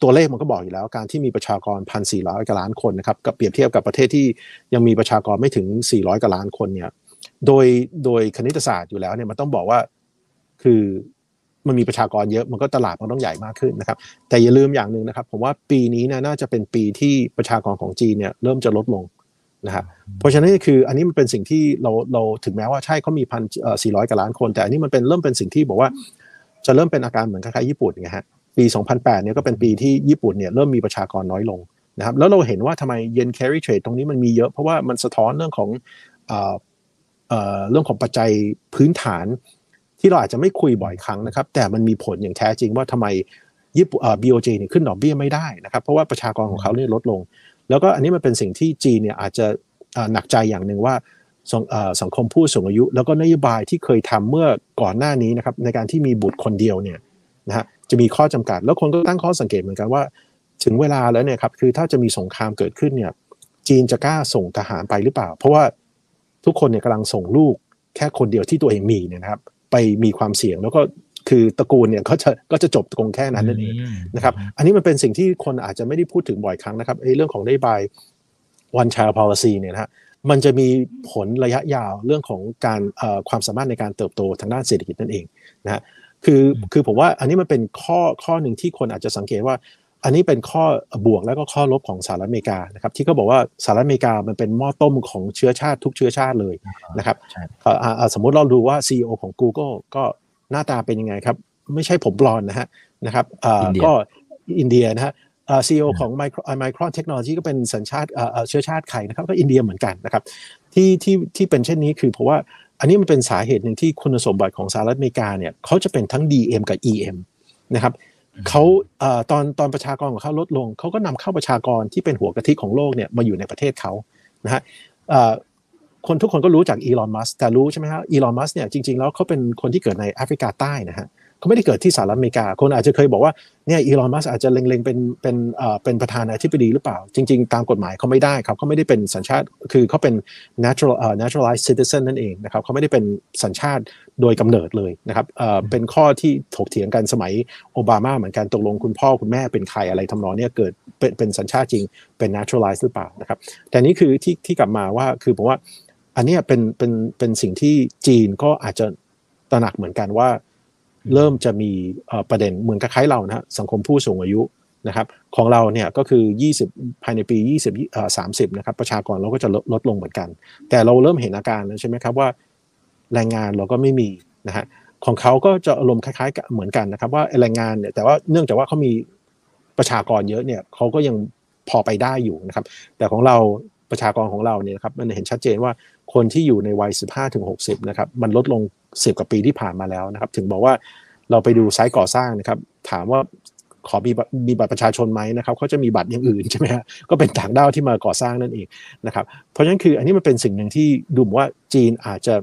ตัวเลขมันก็บอกอยู่แล้วการที่มีประชากรพันสี่ร้อยกว่าล้านคนนะครับกับเปรียบเทียบกับประเทศที่ยังมีประชากรไม่ถึงสี่ร้อยกว่าล้านคนเนี่ยโดยโดยคณิตศาสตร์อยู่แล้วเนี่ยมันต้องบอกว่าคือมันมีประชากรเยอะมันก็ตลาดมันต้องใหญ่มากขึ้นนะครับ แต่อย่าลืมอย่างหนึ่งนะครับ ผมว่าปีนี้นะน่าจะเป็นปีที่ประชากรของจีนเนี่ยเริ่มจะลดลงนะครับเพราะฉะนั้นคืออันนี้มันเป็นสิ่งที่เราเราถึงแม้ว่าใช่เขามีพันสี่ร้อยกว่าล้านคน แต่อันนี้มันเป็นเริ่มเป็นสิ่งที่บอกว่าจะเริ่มเป็นอาการเหมือนคล้ายๆญี่ปุ่นไงฮะ ปี 2008เนี่ยก็เป็นปีที่ญี่ปุ่นเนี่ยเริ่มมีประชากรน้อยลงนะครับแล้วเราเห็นว่าทำไมเยน carry trade ตรงนี้มันมีเยอะ เพราะว่ามันสะท้อนเรื่องของเรื่องของปัจจัยพื้นฐาน ที่เราอาจจะไม่คุยบ่อยครั้งนะครับ แต่มันมีผลอย่างแท้จริงว่าทำไมญี่ปุ่น BOJ เนี่ยขึ้นดอกเบี้ยไม่ได้นะครับ เพราะว่าประชากรของเขาเนี่ยลดลง แล้วก็อันนี้มันเป็นสิ่งที่จีนเนี่ยอาจจะหนักใจอย่างหนึ่งว่าสังคมผู้สูงอายุ แล้วก็นโยบายที่เคยทำเมื่อก่อนหน้านี้นะครับในการที่มีบุตรคนเดียวเนี่ยนะฮะ จะมีข้อจำกัด แล้วคนก็ตั้งข้อสังเกตเหมือนกันว่า ถึงเวลาแล้วเนี่ยครับคือถ้าจะมีสงครามเกิดขึ้นเนี่ยจีนจะกล้าส่งทหารไปหรือเปล่า เพราะว่าทุกคนเนี่ยกำลังส่งลูกแค่คนเดียวที่ตัวเองมีเนี่ยนะครับ ไปมีความเสี่ยงแล้วก็คือตระกูลเนี่ยก็จะก็จะจบตรงแค่นั้นนั่นเองนะครับ อันนี้มันเป็นสิ่งที่คนอาจจะไม่ได้พูดถึงบ่อยครั้งนะครับเรื่องของนโยบาย one child policy เนี่ยนะฮะมันจะมีผลระยะยาวเรื่องของการความสามารถในการเติบโตทางด้านเศรษฐกิจนั่นเองนะฮะ คือคือผมว่าอันนี้มันเป็นข้อข้อหนึ่งที่คนอาจจะสังเกตว่า อันนี้เป็นข้อบวกแล้วก็ข้อลบของสหรัฐอเมริกานะครับที่เขาบอกว่าสหรัฐอเมริกามันเป็นหม้อต้มของเชื้อชาติทุกเชื้อชาติเลยนะครับสมมุติเราดูว่า CEO ของ Google ก็หน้าตาเป็นยังไงครับไม่ใช่ผมบลอนนะฮะนะครับก็อินเดียนะฮะซีอีโอของ Micron Technology ก็เป็นสัญชาติเชื้อชาติไทยนะครับก็อินเดียเหมือนกันนะครับที่ที่ที่เป็นเช่นนี้คือเพราะว่า อันนี้มันเป็นสาเหตุหนึ่งที่คุณสมบัติของสหรัฐอเมริกาเนี่ยเขาจะเป็นทั้ง DM กับ EM นะครับเขาตอนตอนประชากรของเขาลดลงเขาก็นำเข้าประชากรที่เป็นหัวกะทิของโลกเนี่ยมาอยู่ในประเทศเขานะฮะคนทุกคนก็รู้จากอีลอนมัสแต่รู้ใช่ไหมครับอีลอนมัสเนี่ยจริงๆแล้วเขาเป็นคนที่เกิดในแอฟริกาใต้นะฮะ เขาไม่ได้เกิดที่สหรัฐอเมริกา คนอาจจะเคยบอกว่าเนี่ยอีลอนมัสอาจจะเล็งๆเป็นเป็นเอ่อเป็นประธานาธิบดีหรือเปล่า จริง ๆ ตามกฎหมายเขาไม่ได้ครับเขาไม่ได้เป็นสัญชาติคือเขาเป็น natural เอ่อ naturalized citizen นั่นเองนะครับเขาไม่ได้เป็นสัญชาติโดยกำเนิดเลยนะครับเอ่อเป็นข้อที่ถกเถียงกันสมัยโอบามาเหมือนกันตกลงคุณพ่อคุณแม่เป็นใครอะไรทำนองเนี้ยเกิดเป็นเป็นสัญชาติจริงเป็น naturalized หรือเปล่านะครับแต่นี่คือที่ที่กลับมาว่าคือผมว่าอันนี้เป็นเป็นเป็นสิ่งที่จีนก็อาจจะตระหนักเหมือนกันว่า เริ่มจะมีประเด็นเหมือนกับคล้ายเรานะสังคมผู้สูงอายุนะครับของเราเนี่ยก็คือ 20 ภายในปี 20เอ่อ30 นะครับ ประชากรเราก็จะลดลดลงเหมือนกัน แต่เราเริ่มเห็นอาการแล้วใช่ไหมครับว่าแรงงานเราก็ไม่มีนะฮะของเขาก็จะอารมณ์คล้ายๆเหมือนกันนะครับว่าแรงงานเนี่ยแต่ว่าเนื่องจากว่าเขามีประชากรเยอะเนี่ยเขาก็ยังพอไปได้อยู่นะครับ แต่ของเราประชากรของเราเนี่ยครับมันเห็นชัดเจนว่าคนที่อยู่ในวัย 15-60 นะครับมันลดลง 10กว่าปีที่ผ่านมาแล้วนะครับ ถึงบอกว่าเราไปดูไซต์ก่อสร้างนะครับ ถามว่าขอมีมีบัตรประชาชนไหมนะครับเขาจะมีบัตรอย่างอื่นใช่ไหมฮะก็เป็นต่างด้าวที่มาก่อสร้างนั่นเองนะครับ เพราะฉะนั้นคืออันนี้มันเป็นสิ่งหนึ่งที่ดูเหมือนว่าจีนอาจจะ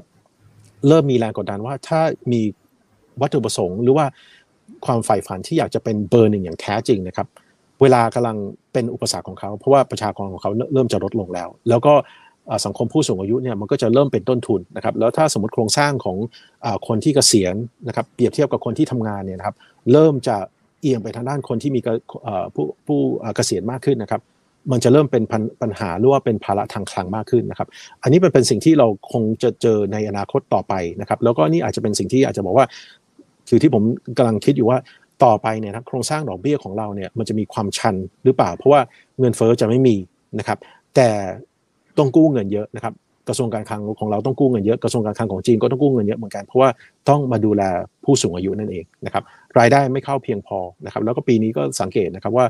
เริ่มมีแรงกดดันว่าถ้ามีวัตถุประสงค์ หรือว่าความใฝ่ฝันที่อยากจะเป็นเบอร์หนึ่งอย่างแท้จริงนะครับ เวลากำลังเป็นอุปสรรคของเขา เพราะว่าประชากรของเขาเริ่มจะลดลงแล้ว แล้วก็ สังคมผู้สูงอายุเนี่ยมันก็จะเริ่มเป็นต้นทุนนะครับแล้วถ้าสมมติโครงสร้างของอคนที่เกษียณนะครับเปรียบเทียบกับคนที่ทำงานเนี่ยนะครับเริ่มจะเอียงไปทางด้านคนที่มีผู้ผู้เกษียณมากขึ้นนะครับมันจะเริ่มเป็นปัญหาหรือว่าเป็นภาระทางคลังมากขึ้นนะครับ อันนี้มันเป็นสิ่งที่เราคงจะเจอในอนาคตต่อไปนะครับ แล้วก็นี่อาจจะเป็นสิ่งที่อาจจะบอกว่า คือที่ผมกำลังคิดอยู่ว่าต่อไปเนี่ยนะโครงสร้างดอกเบี้ยของเราเนี่ยมันจะมีความชันหรือเปล่า เพราะว่าเงินเฟอ้อจะไม่มีนะครับ แต่ ต้องกู้เงินเยอะนะครับกระทรวงการคลังของเราต้องกู้เงินเยอะกระทรวงการคลังของจีนก็ต้องกู้เงินเยอะเหมือนกันเพราะว่าต้องมาดูแลผู้สูงอายุนั่นเองนะครับรายได้ไม่เข้าเพียงพอนะครับแล้วก็ปีนี้ก็สังเกตนะครับว่า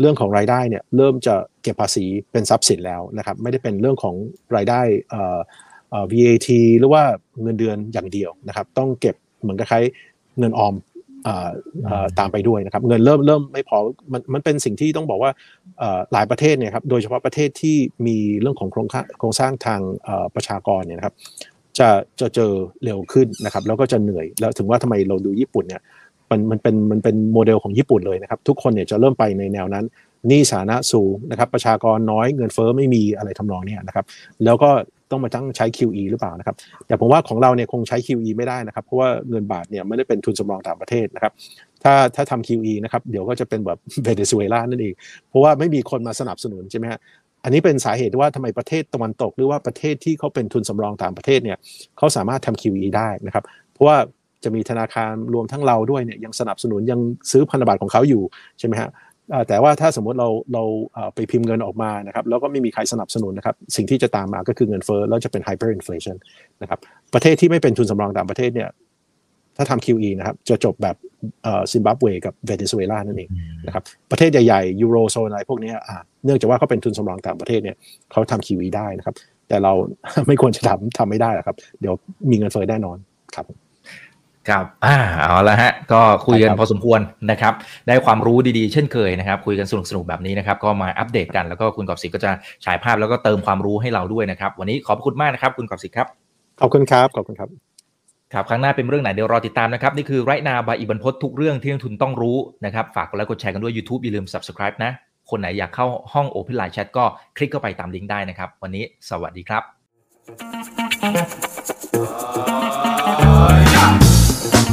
เรื่องของรายได้เนี่ยเริ่มจะเก็บภาษีเป็นทรัพย์สินแล้วนะครับไม่ได้เป็นเรื่องของรายได้เอ่อเอ่อ VAT หรือว่าเงินเดือนอย่างเดียวนะครับต้องเก็บเหมือนกับคล้เงินออม ตามไปด้วยนะครับเงินเริ่มเริ่มไม่พอมันมันเป็นสิ่งที่ต้องบอกว่าหลายประเทศเนี่ยครับโดยเฉพาะประเทศที่มีเรื่องของโครงโครงสร้างทางประชากรเนี่ยนะครับจะจะเจอเร็วขึ้นนะครับแล้วก็จะเหนื่อยแล้วถึงว่าทำไมเราดูญี่ปุ่นเนี่ยมันมันเป็นมันเป็นโมเดลของญี่ปุ่นเลยนะครับทุกคนเนี่ยจะเริ่มไปในแนวนั้นนี่สานะสูงนะครับประชากรน้อยเงินเฟ้อไม่มีอะไรทำนองนี้นะครับแล้วก็ ต้องมาตั้งใช้ QE หรือเปล่านะครับ แต่ผมว่าของเราเนี่ยคงใช้ QE ไม่ได้นะครับ เพราะว่าเงินบาทเนี่ยไม่ได้เป็นทุนสำรองต่างประเทศนะครับ ถ้าถ้าทำ QE นะครับ เดี๋ยวก็จะเป็นแบบเวเนซุเอลานั่นเอง เพราะว่าไม่มีคนมาสนับสนุนใช่ไหมฮะ อันนี้เป็นสาเหตุว่าทำไมประเทศตะวันตก หรือว่าประเทศที่เขาเป็นทุนสำรองต่างประเทศเนี่ยเขาสามารถทำ QE ได้นะครับ เพราะว่าจะมีธนาคารรวมทั้งเราด้วยเนี่ยยังสนับสนุนยังซื้อพันธบัตรของเขาอยู่ใช่ไหมฮะ แต่ว่าถ้าสมมติเราเราไปพิมพ์เงินออกมานะครับแล้วก็ไม่มีใครสนับสนุนนะครับสิ่งที่จะตามมาก็คือเงินเฟ้อแล้วจะเป็น hyperinflation นะครับประเทศที่ไม่เป็นทุนสำรองต่างประเทศเนี่ยถ้าทำ QE นะครับจะจบแบบซิมบับเวกับเวเนซุเอลานั่นเองนะครับประเทศใหญ่ๆยูโรโซนอะไรพวกนี้เนื่องจากว่าเขาเป็นทุนสำรองต่างประเทศเนี่ยเขาทำ QE ได้นะครับแต่เราไม่ควรจะทำทำไม่ได้ครับ เดี๋ยวมีเงินเฟ้อแน่นอนครับ ครับอ่าเอาละฮะ ก็คุยกันพอสมควรนะครับ ได้ความรู้ดีๆ เช่นเคยนะครับ คุยกันสนุกๆแบบนี้นะครับ ก็มาอัปเดตกัน แล้วก็คุณกอบศิษย์ก็จะฉายภาพแล้วก็เติมความรู้ให้เราด้วยนะครับ วันนี้ขอบคุณมากนะครับ คุณกอบศิษย์ครับ ขอบคุณครับ ขอบคุณครับครับครั้งหน้าเป็นเรื่องไหนเดี๋ยวรอติดตามนะครับ นี่คือไรนาบายอิบันพศทุกเรื่องที่นักทุนต้องรู้นะครับ ฝากกดไลค์กดแชร์กันด้วย YouTube อย่าลืม subscribe นะ คนไหนอยากเข้าห้อง Open Line Chat ก็คลิกเข้าไปตามลิงก์ได้นะครับ วันนี้สวัสดีครับ